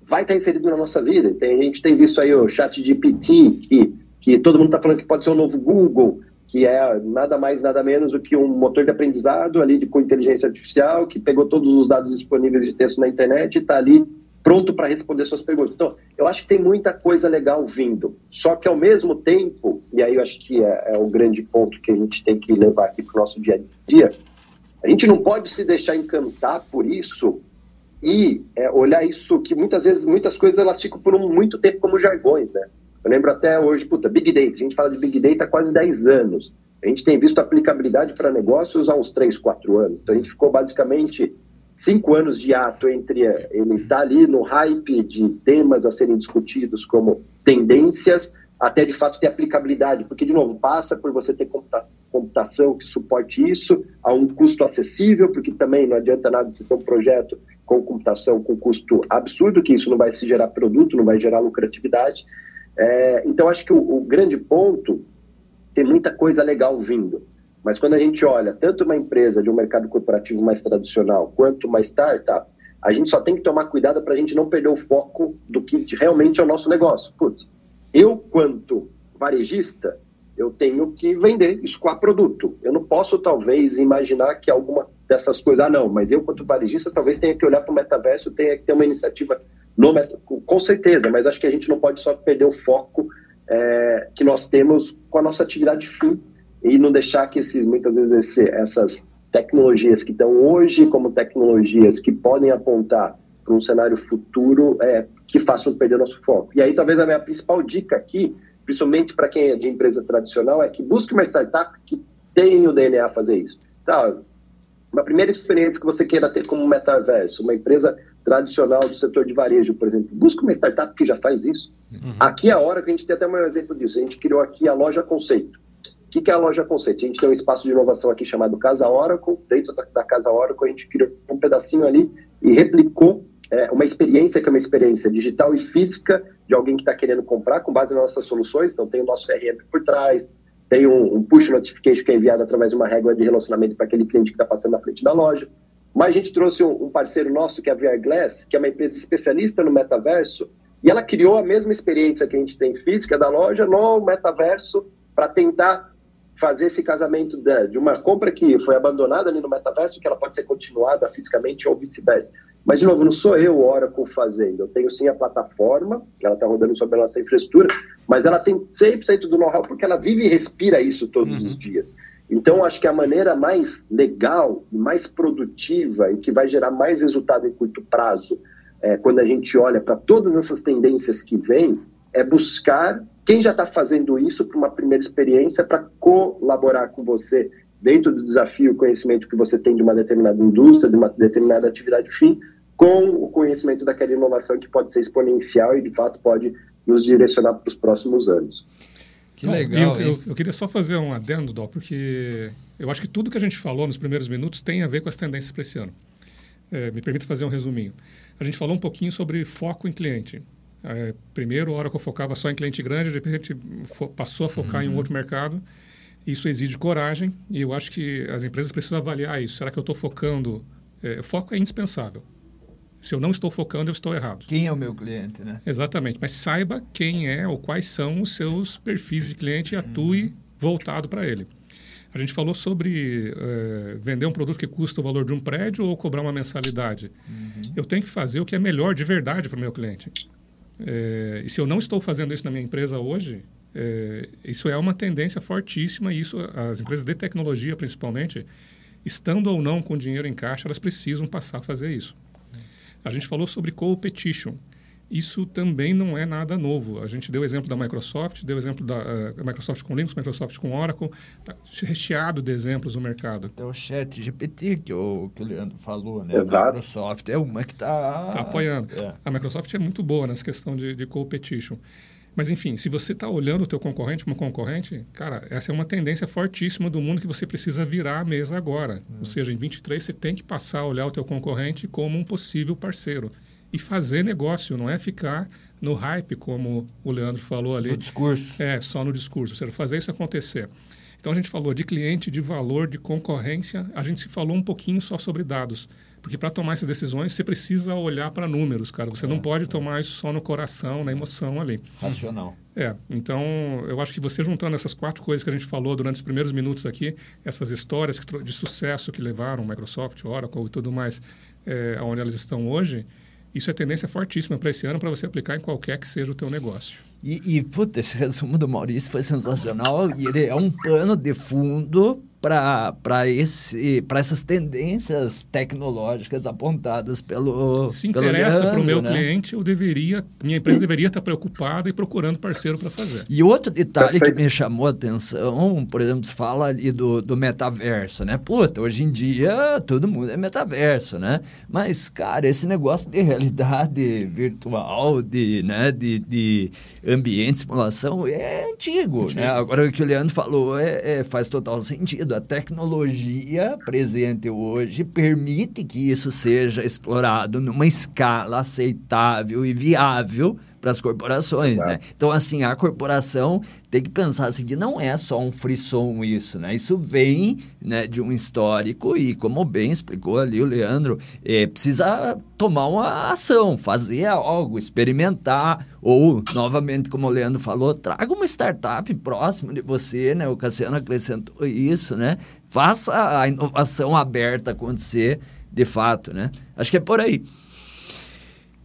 vai estar inserido na nossa vida. Tem, a gente tem visto aí o chat de PT, que, que todo mundo está falando que pode ser o novo Google, que é nada mais, nada menos do que um motor de aprendizado ali de, com inteligência artificial, que pegou todos os dados disponíveis de texto na internet e está ali pronto para responder suas perguntas. Então, eu acho que tem muita coisa legal vindo. Só que, ao mesmo tempo, e aí eu acho que é, é o grande ponto que a gente tem que levar aqui para o nosso dia a dia, a gente não pode se deixar encantar por isso e é, olhar isso que muitas vezes, muitas coisas elas ficam por um, muito tempo como jargões, né? Eu lembro até hoje, puta, Big Data, a gente fala de Big Data há quase 10 anos. A gente tem visto aplicabilidade para negócios há uns 3, 4 anos. Então a gente ficou basicamente cinco anos de ato entre ele estar tá ali no hype de temas a serem discutidos como tendências, até de fato ter aplicabilidade, porque, de novo, passa por você ter computação que suporte isso a um custo acessível, porque também não adianta nada você ter um projeto com computação com custo absurdo, que isso não vai se gerar produto, não vai gerar lucratividade. É, então, acho que o, o grande ponto tem muita coisa legal vindo. Mas quando a gente olha tanto uma empresa de um mercado corporativo mais tradicional quanto uma startup, a gente só tem que tomar cuidado para a gente não perder o foco do que realmente é o nosso negócio. Putz, eu, quanto varejista, eu tenho que vender, escoar produto. Eu não posso, talvez, imaginar que alguma dessas coisas, ah, não, mas eu, quanto varejista, talvez tenha que olhar para o metaverso, tenha que ter uma iniciativa no com certeza, mas acho que a gente não pode só perder o foco é, que nós temos com a nossa atividade fim, e não deixar que esse, muitas vezes esse, essas tecnologias que estão hoje como tecnologias que podem apontar para um cenário futuro, é, que façam perder nosso foco. E aí, talvez a minha principal dica aqui, principalmente para quem é de empresa tradicional, é que busque uma startup que tenha o DNA a fazer isso. Tá, uma primeira experiência que você queira ter como metaverso, uma empresa tradicional do setor de varejo, por exemplo, busque uma startup que já faz isso. Uhum. Aqui é a hora que a gente tem até um exemplo disso. A gente criou aqui a loja Conceito. O que, que é a loja Conceito? A gente tem um espaço de inovação aqui chamado Casa Oracle. Dentro da, da Casa Oracle, a gente criou um pedacinho ali e replicou é, uma experiência que é uma experiência digital e física de alguém que está querendo comprar com base nas nossas soluções. Então, tem o nosso CRM por trás, tem um, um push notification que é enviado através de uma régua de relacionamento para aquele cliente que está passando na frente da loja. Mas a gente trouxe um, um, parceiro nosso, que é a VR Glass, que é uma empresa especialista no metaverso, e ela criou a mesma experiência que a gente tem física da loja no metaverso para tentar fazer esse casamento de, de, uma compra que foi abandonada ali no metaverso, que ela pode ser continuada fisicamente ou vice-versa. Mas, de novo, não sou eu o Oracle fazendo. Eu tenho sim a plataforma, ela está rodando sobre a nossa infraestrutura, mas ela tem 100% do know-how porque ela vive e respira isso todos uhum. os dias. Então, acho que a maneira mais legal, mais produtiva e que vai gerar mais resultado em curto prazo, é, quando a gente olha para todas essas tendências que vêm, é buscar quem já está fazendo isso para uma primeira experiência para colaborar com você dentro do desafio, conhecimento que você tem de uma determinada indústria, de uma determinada atividade fim, com o conhecimento daquela inovação que pode ser exponencial e, de fato, pode nos direcionar para os próximos anos. Que legal. Eu, eu, eu, queria só fazer um adendo, Dó, porque eu acho que tudo que a gente falou nos primeiros minutos tem a ver com as tendências para esse ano. É, me permita fazer um resuminho. A gente falou um pouquinho sobre foco em cliente. É, primeiro, a hora que eu focava só em cliente grande, de repente passou a focar uhum. em um uhum. outro mercado. Isso exige coragem e eu acho que as empresas precisam avaliar isso. Será que eu estou focando? É, foco é indispensável. Se eu não estou focando, eu estou errado. Quem é o meu cliente, né? Exatamente. Mas saiba quem é ou quais são os seus perfis de cliente e atue uhum. voltado para ele. A gente falou sobre uh, vender um produto que custa o valor de um prédio ou cobrar uma mensalidade. Uhum. Eu tenho que fazer o que é melhor de verdade para o meu cliente. É, e se eu não estou fazendo isso na minha empresa hoje, é, isso é uma tendência fortíssima e isso as empresas de tecnologia principalmente estando ou não com dinheiro em caixa elas precisam passar a fazer isso a gente falou sobre co-petition isso também não é nada novo. A gente deu o exemplo da Microsoft, deu o exemplo da uh, Microsoft com Linux, Microsoft com Oracle, tá recheado de exemplos no mercado. Tem o chat GPT que o, que o Leandro falou, né? Exato. A Microsoft é uma que está... Tá apoiando. É. A Microsoft é muito boa nessa questão de, de co-petition. Mas, enfim, se você está olhando o teu concorrente como concorrente, cara, essa é uma tendência fortíssima do mundo que você precisa virar a mesa agora. Ou seja, em 23 você tem que passar a olhar o teu concorrente como um possível parceiro e fazer negócio, não é ficar no hype, como o Leandro falou ali. No discurso. É, só no discurso, ou seja, fazer isso acontecer. Então a gente falou de cliente, de valor, de concorrência, a gente falou um pouquinho só sobre dados. Porque para tomar essas decisões você precisa olhar para números, cara. Você é, não pode é. tomar isso só no coração, na emoção ali. Racional. É, então eu acho que você juntando essas quatro coisas que a gente falou durante os primeiros minutos aqui, essas histórias de sucesso que levaram Microsoft, Oracle e tudo mais, é, aonde elas estão hoje, isso é tendência fortíssima para esse ano para você aplicar em qualquer que seja o teu negócio. E, e puta, esse resumo do Maurício foi sensacional e ele é um pano de fundo para essas tendências tecnológicas apontadas pelo Se interessa para o meu né? cliente, eu deveria, minha empresa deveria estar preocupada e procurando parceiro para fazer. E outro detalhe que me chamou a atenção, por exemplo, se fala ali do, do metaverso, né? Puta, hoje em dia todo mundo é metaverso, né? Mas, cara, esse negócio de realidade virtual, de, né, de, de ambiente, simulação, é antigo, antigo. né? Agora, o que o Leandro falou é, é faz total sentido a tecnologia presente hoje permite que isso seja explorado numa escala aceitável e viável para as corporações, né? Então, assim, a corporação tem que pensar assim, que não é só um frisson isso, né? Isso vem né, de um histórico e, como bem explicou ali o Leandro, é, precisa tomar uma ação, fazer algo, experimentar, ou, novamente, como o Leandro falou, traga uma startup próximo de você, né? O Cassiano acrescentou isso, né? Faça a inovação aberta acontecer de fato, né? Acho que é por aí.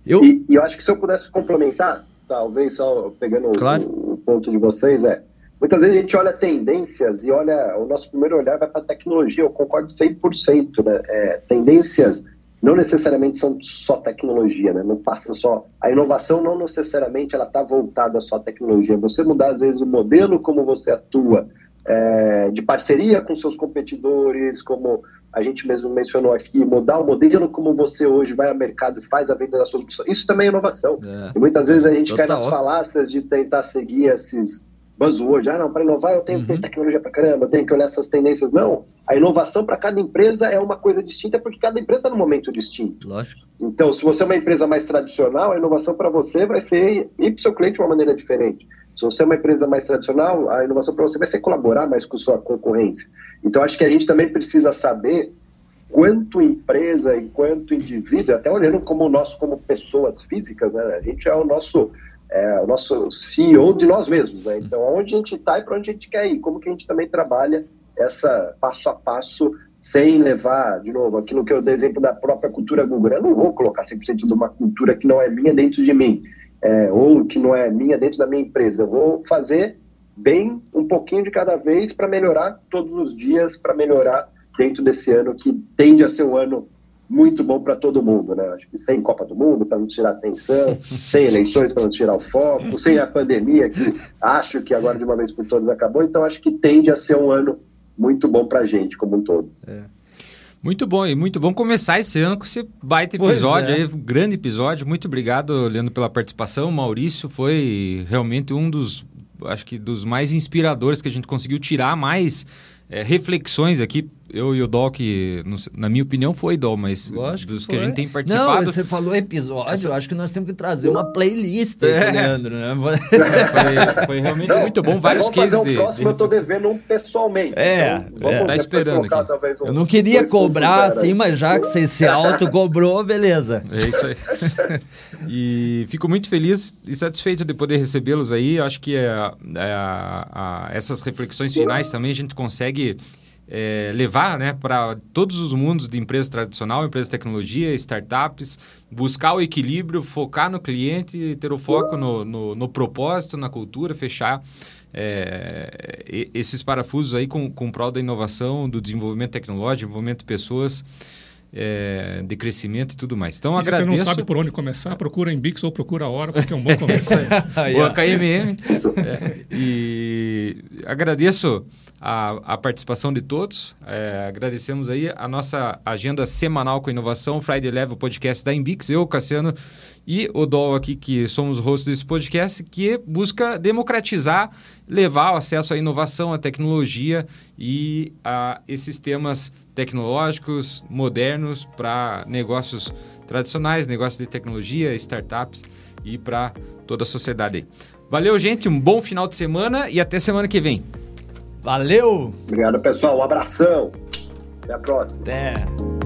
Eu... E, e, eu acho que se eu pudesse complementar, talvez só pegando claro. o, o, ponto de vocês, é. Muitas vezes a gente olha tendências e olha, o nosso primeiro olhar vai para a tecnologia, eu concordo 100%, né? É, tendências não necessariamente são só tecnologia, né? Não passa só a inovação não necessariamente ela está voltada só à tecnologia. Você mudar às vezes o modelo como você atua, é, de parceria com seus competidores, como a gente mesmo mencionou aqui, mudar o modelo como você hoje vai ao mercado e faz a venda da sua solução. Isso também é inovação. É. E muitas vezes a gente Total. cai nas falácias de tentar seguir esses buzzwords. Ah, não, para inovar eu tenho que uhum. ter tecnologia para caramba, eu tenho que olhar essas tendências. Não, a inovação para cada empresa é uma coisa distinta porque cada empresa está num momento distinto. Lógico. Então, se você é uma empresa mais tradicional, a inovação para você vai ser ir para o seu cliente de uma maneira diferente. Se você é uma empresa mais tradicional, a inovação para você vai ser colaborar mais com sua concorrência. Então, acho que a gente também precisa saber quanto empresa e quanto indivíduo, até olhando como nós, como pessoas físicas, né? a gente é o nosso, é, o nosso CEO de nós mesmos. Né? Então, onde a gente está e para onde a gente quer ir, como que a gente também trabalha essa passo a passo sem levar, de novo, aquilo que eu dei exemplo da própria cultura Google. Eu não vou colocar 100% de uma cultura que não é minha dentro de mim é, ou que não é minha dentro da minha empresa. Eu vou fazer bem um pouquinho de cada vez para melhorar todos os dias, para melhorar dentro desse ano que tende a ser um ano muito bom para todo mundo, né? Acho que sem Copa do Mundo para não tirar atenção, sem eleições para não tirar o foco, sem a pandemia que acho que agora de uma vez por todas acabou, então acho que tende a ser um ano muito bom para a gente como um todo. É. Muito bom, e muito bom começar esse ano com esse baita episódio, é. aí, grande episódio. Muito obrigado, Leandro, pela participação. Maurício foi realmente um dos, acho que dos mais inspiradores que a gente conseguiu tirar mais é, reflexões aqui eu e o Doc, na minha opinião, foi Dol, mas Lógico dos que, que, a gente tem participado. Não, você falou episódio, Essa... eu acho que nós temos que trazer uma playlist, é. Leandro, né? foi, foi, realmente não, muito bom, vários cases um de. próximo de... eu tô devendo um pessoalmente. É, então, é. tá esperando aqui. Um, eu não queria cobrar assim, mas já que você se auto cobrou, beleza. É isso aí. e fico muito feliz e satisfeito de poder recebê-los aí. Acho que é, é, a, essas reflexões finais também a gente consegue é, levar né, para todos os mundos de empresa tradicional, empresa de tecnologia, startups, buscar o equilíbrio, focar no cliente, ter o foco no, no, no propósito, na cultura, fechar é, esses parafusos aí com, com prol da inovação, do desenvolvimento tecnológico, desenvolvimento de pessoas. É, de crescimento e tudo mais. Então, e agradeço... Se você não sabe por onde começar, procura em Bix ou procura a Hora, porque é um bom começo. o AKMM. é, e agradeço a, a participação de todos. É, agradecemos aí a nossa agenda semanal com inovação, Friday Level Podcast da Embix, eu, Cassiano e o Dol aqui, que somos hosts desse podcast, que busca democratizar, levar o acesso à inovação, à tecnologia e a esses temas tecnológicos modernos para negócios tradicionais, negócios de tecnologia, startups e para toda a sociedade. Valeu, gente, um bom final de semana e até semana que vem. Valeu! Obrigado, pessoal. Um abração. Até a próxima. Até.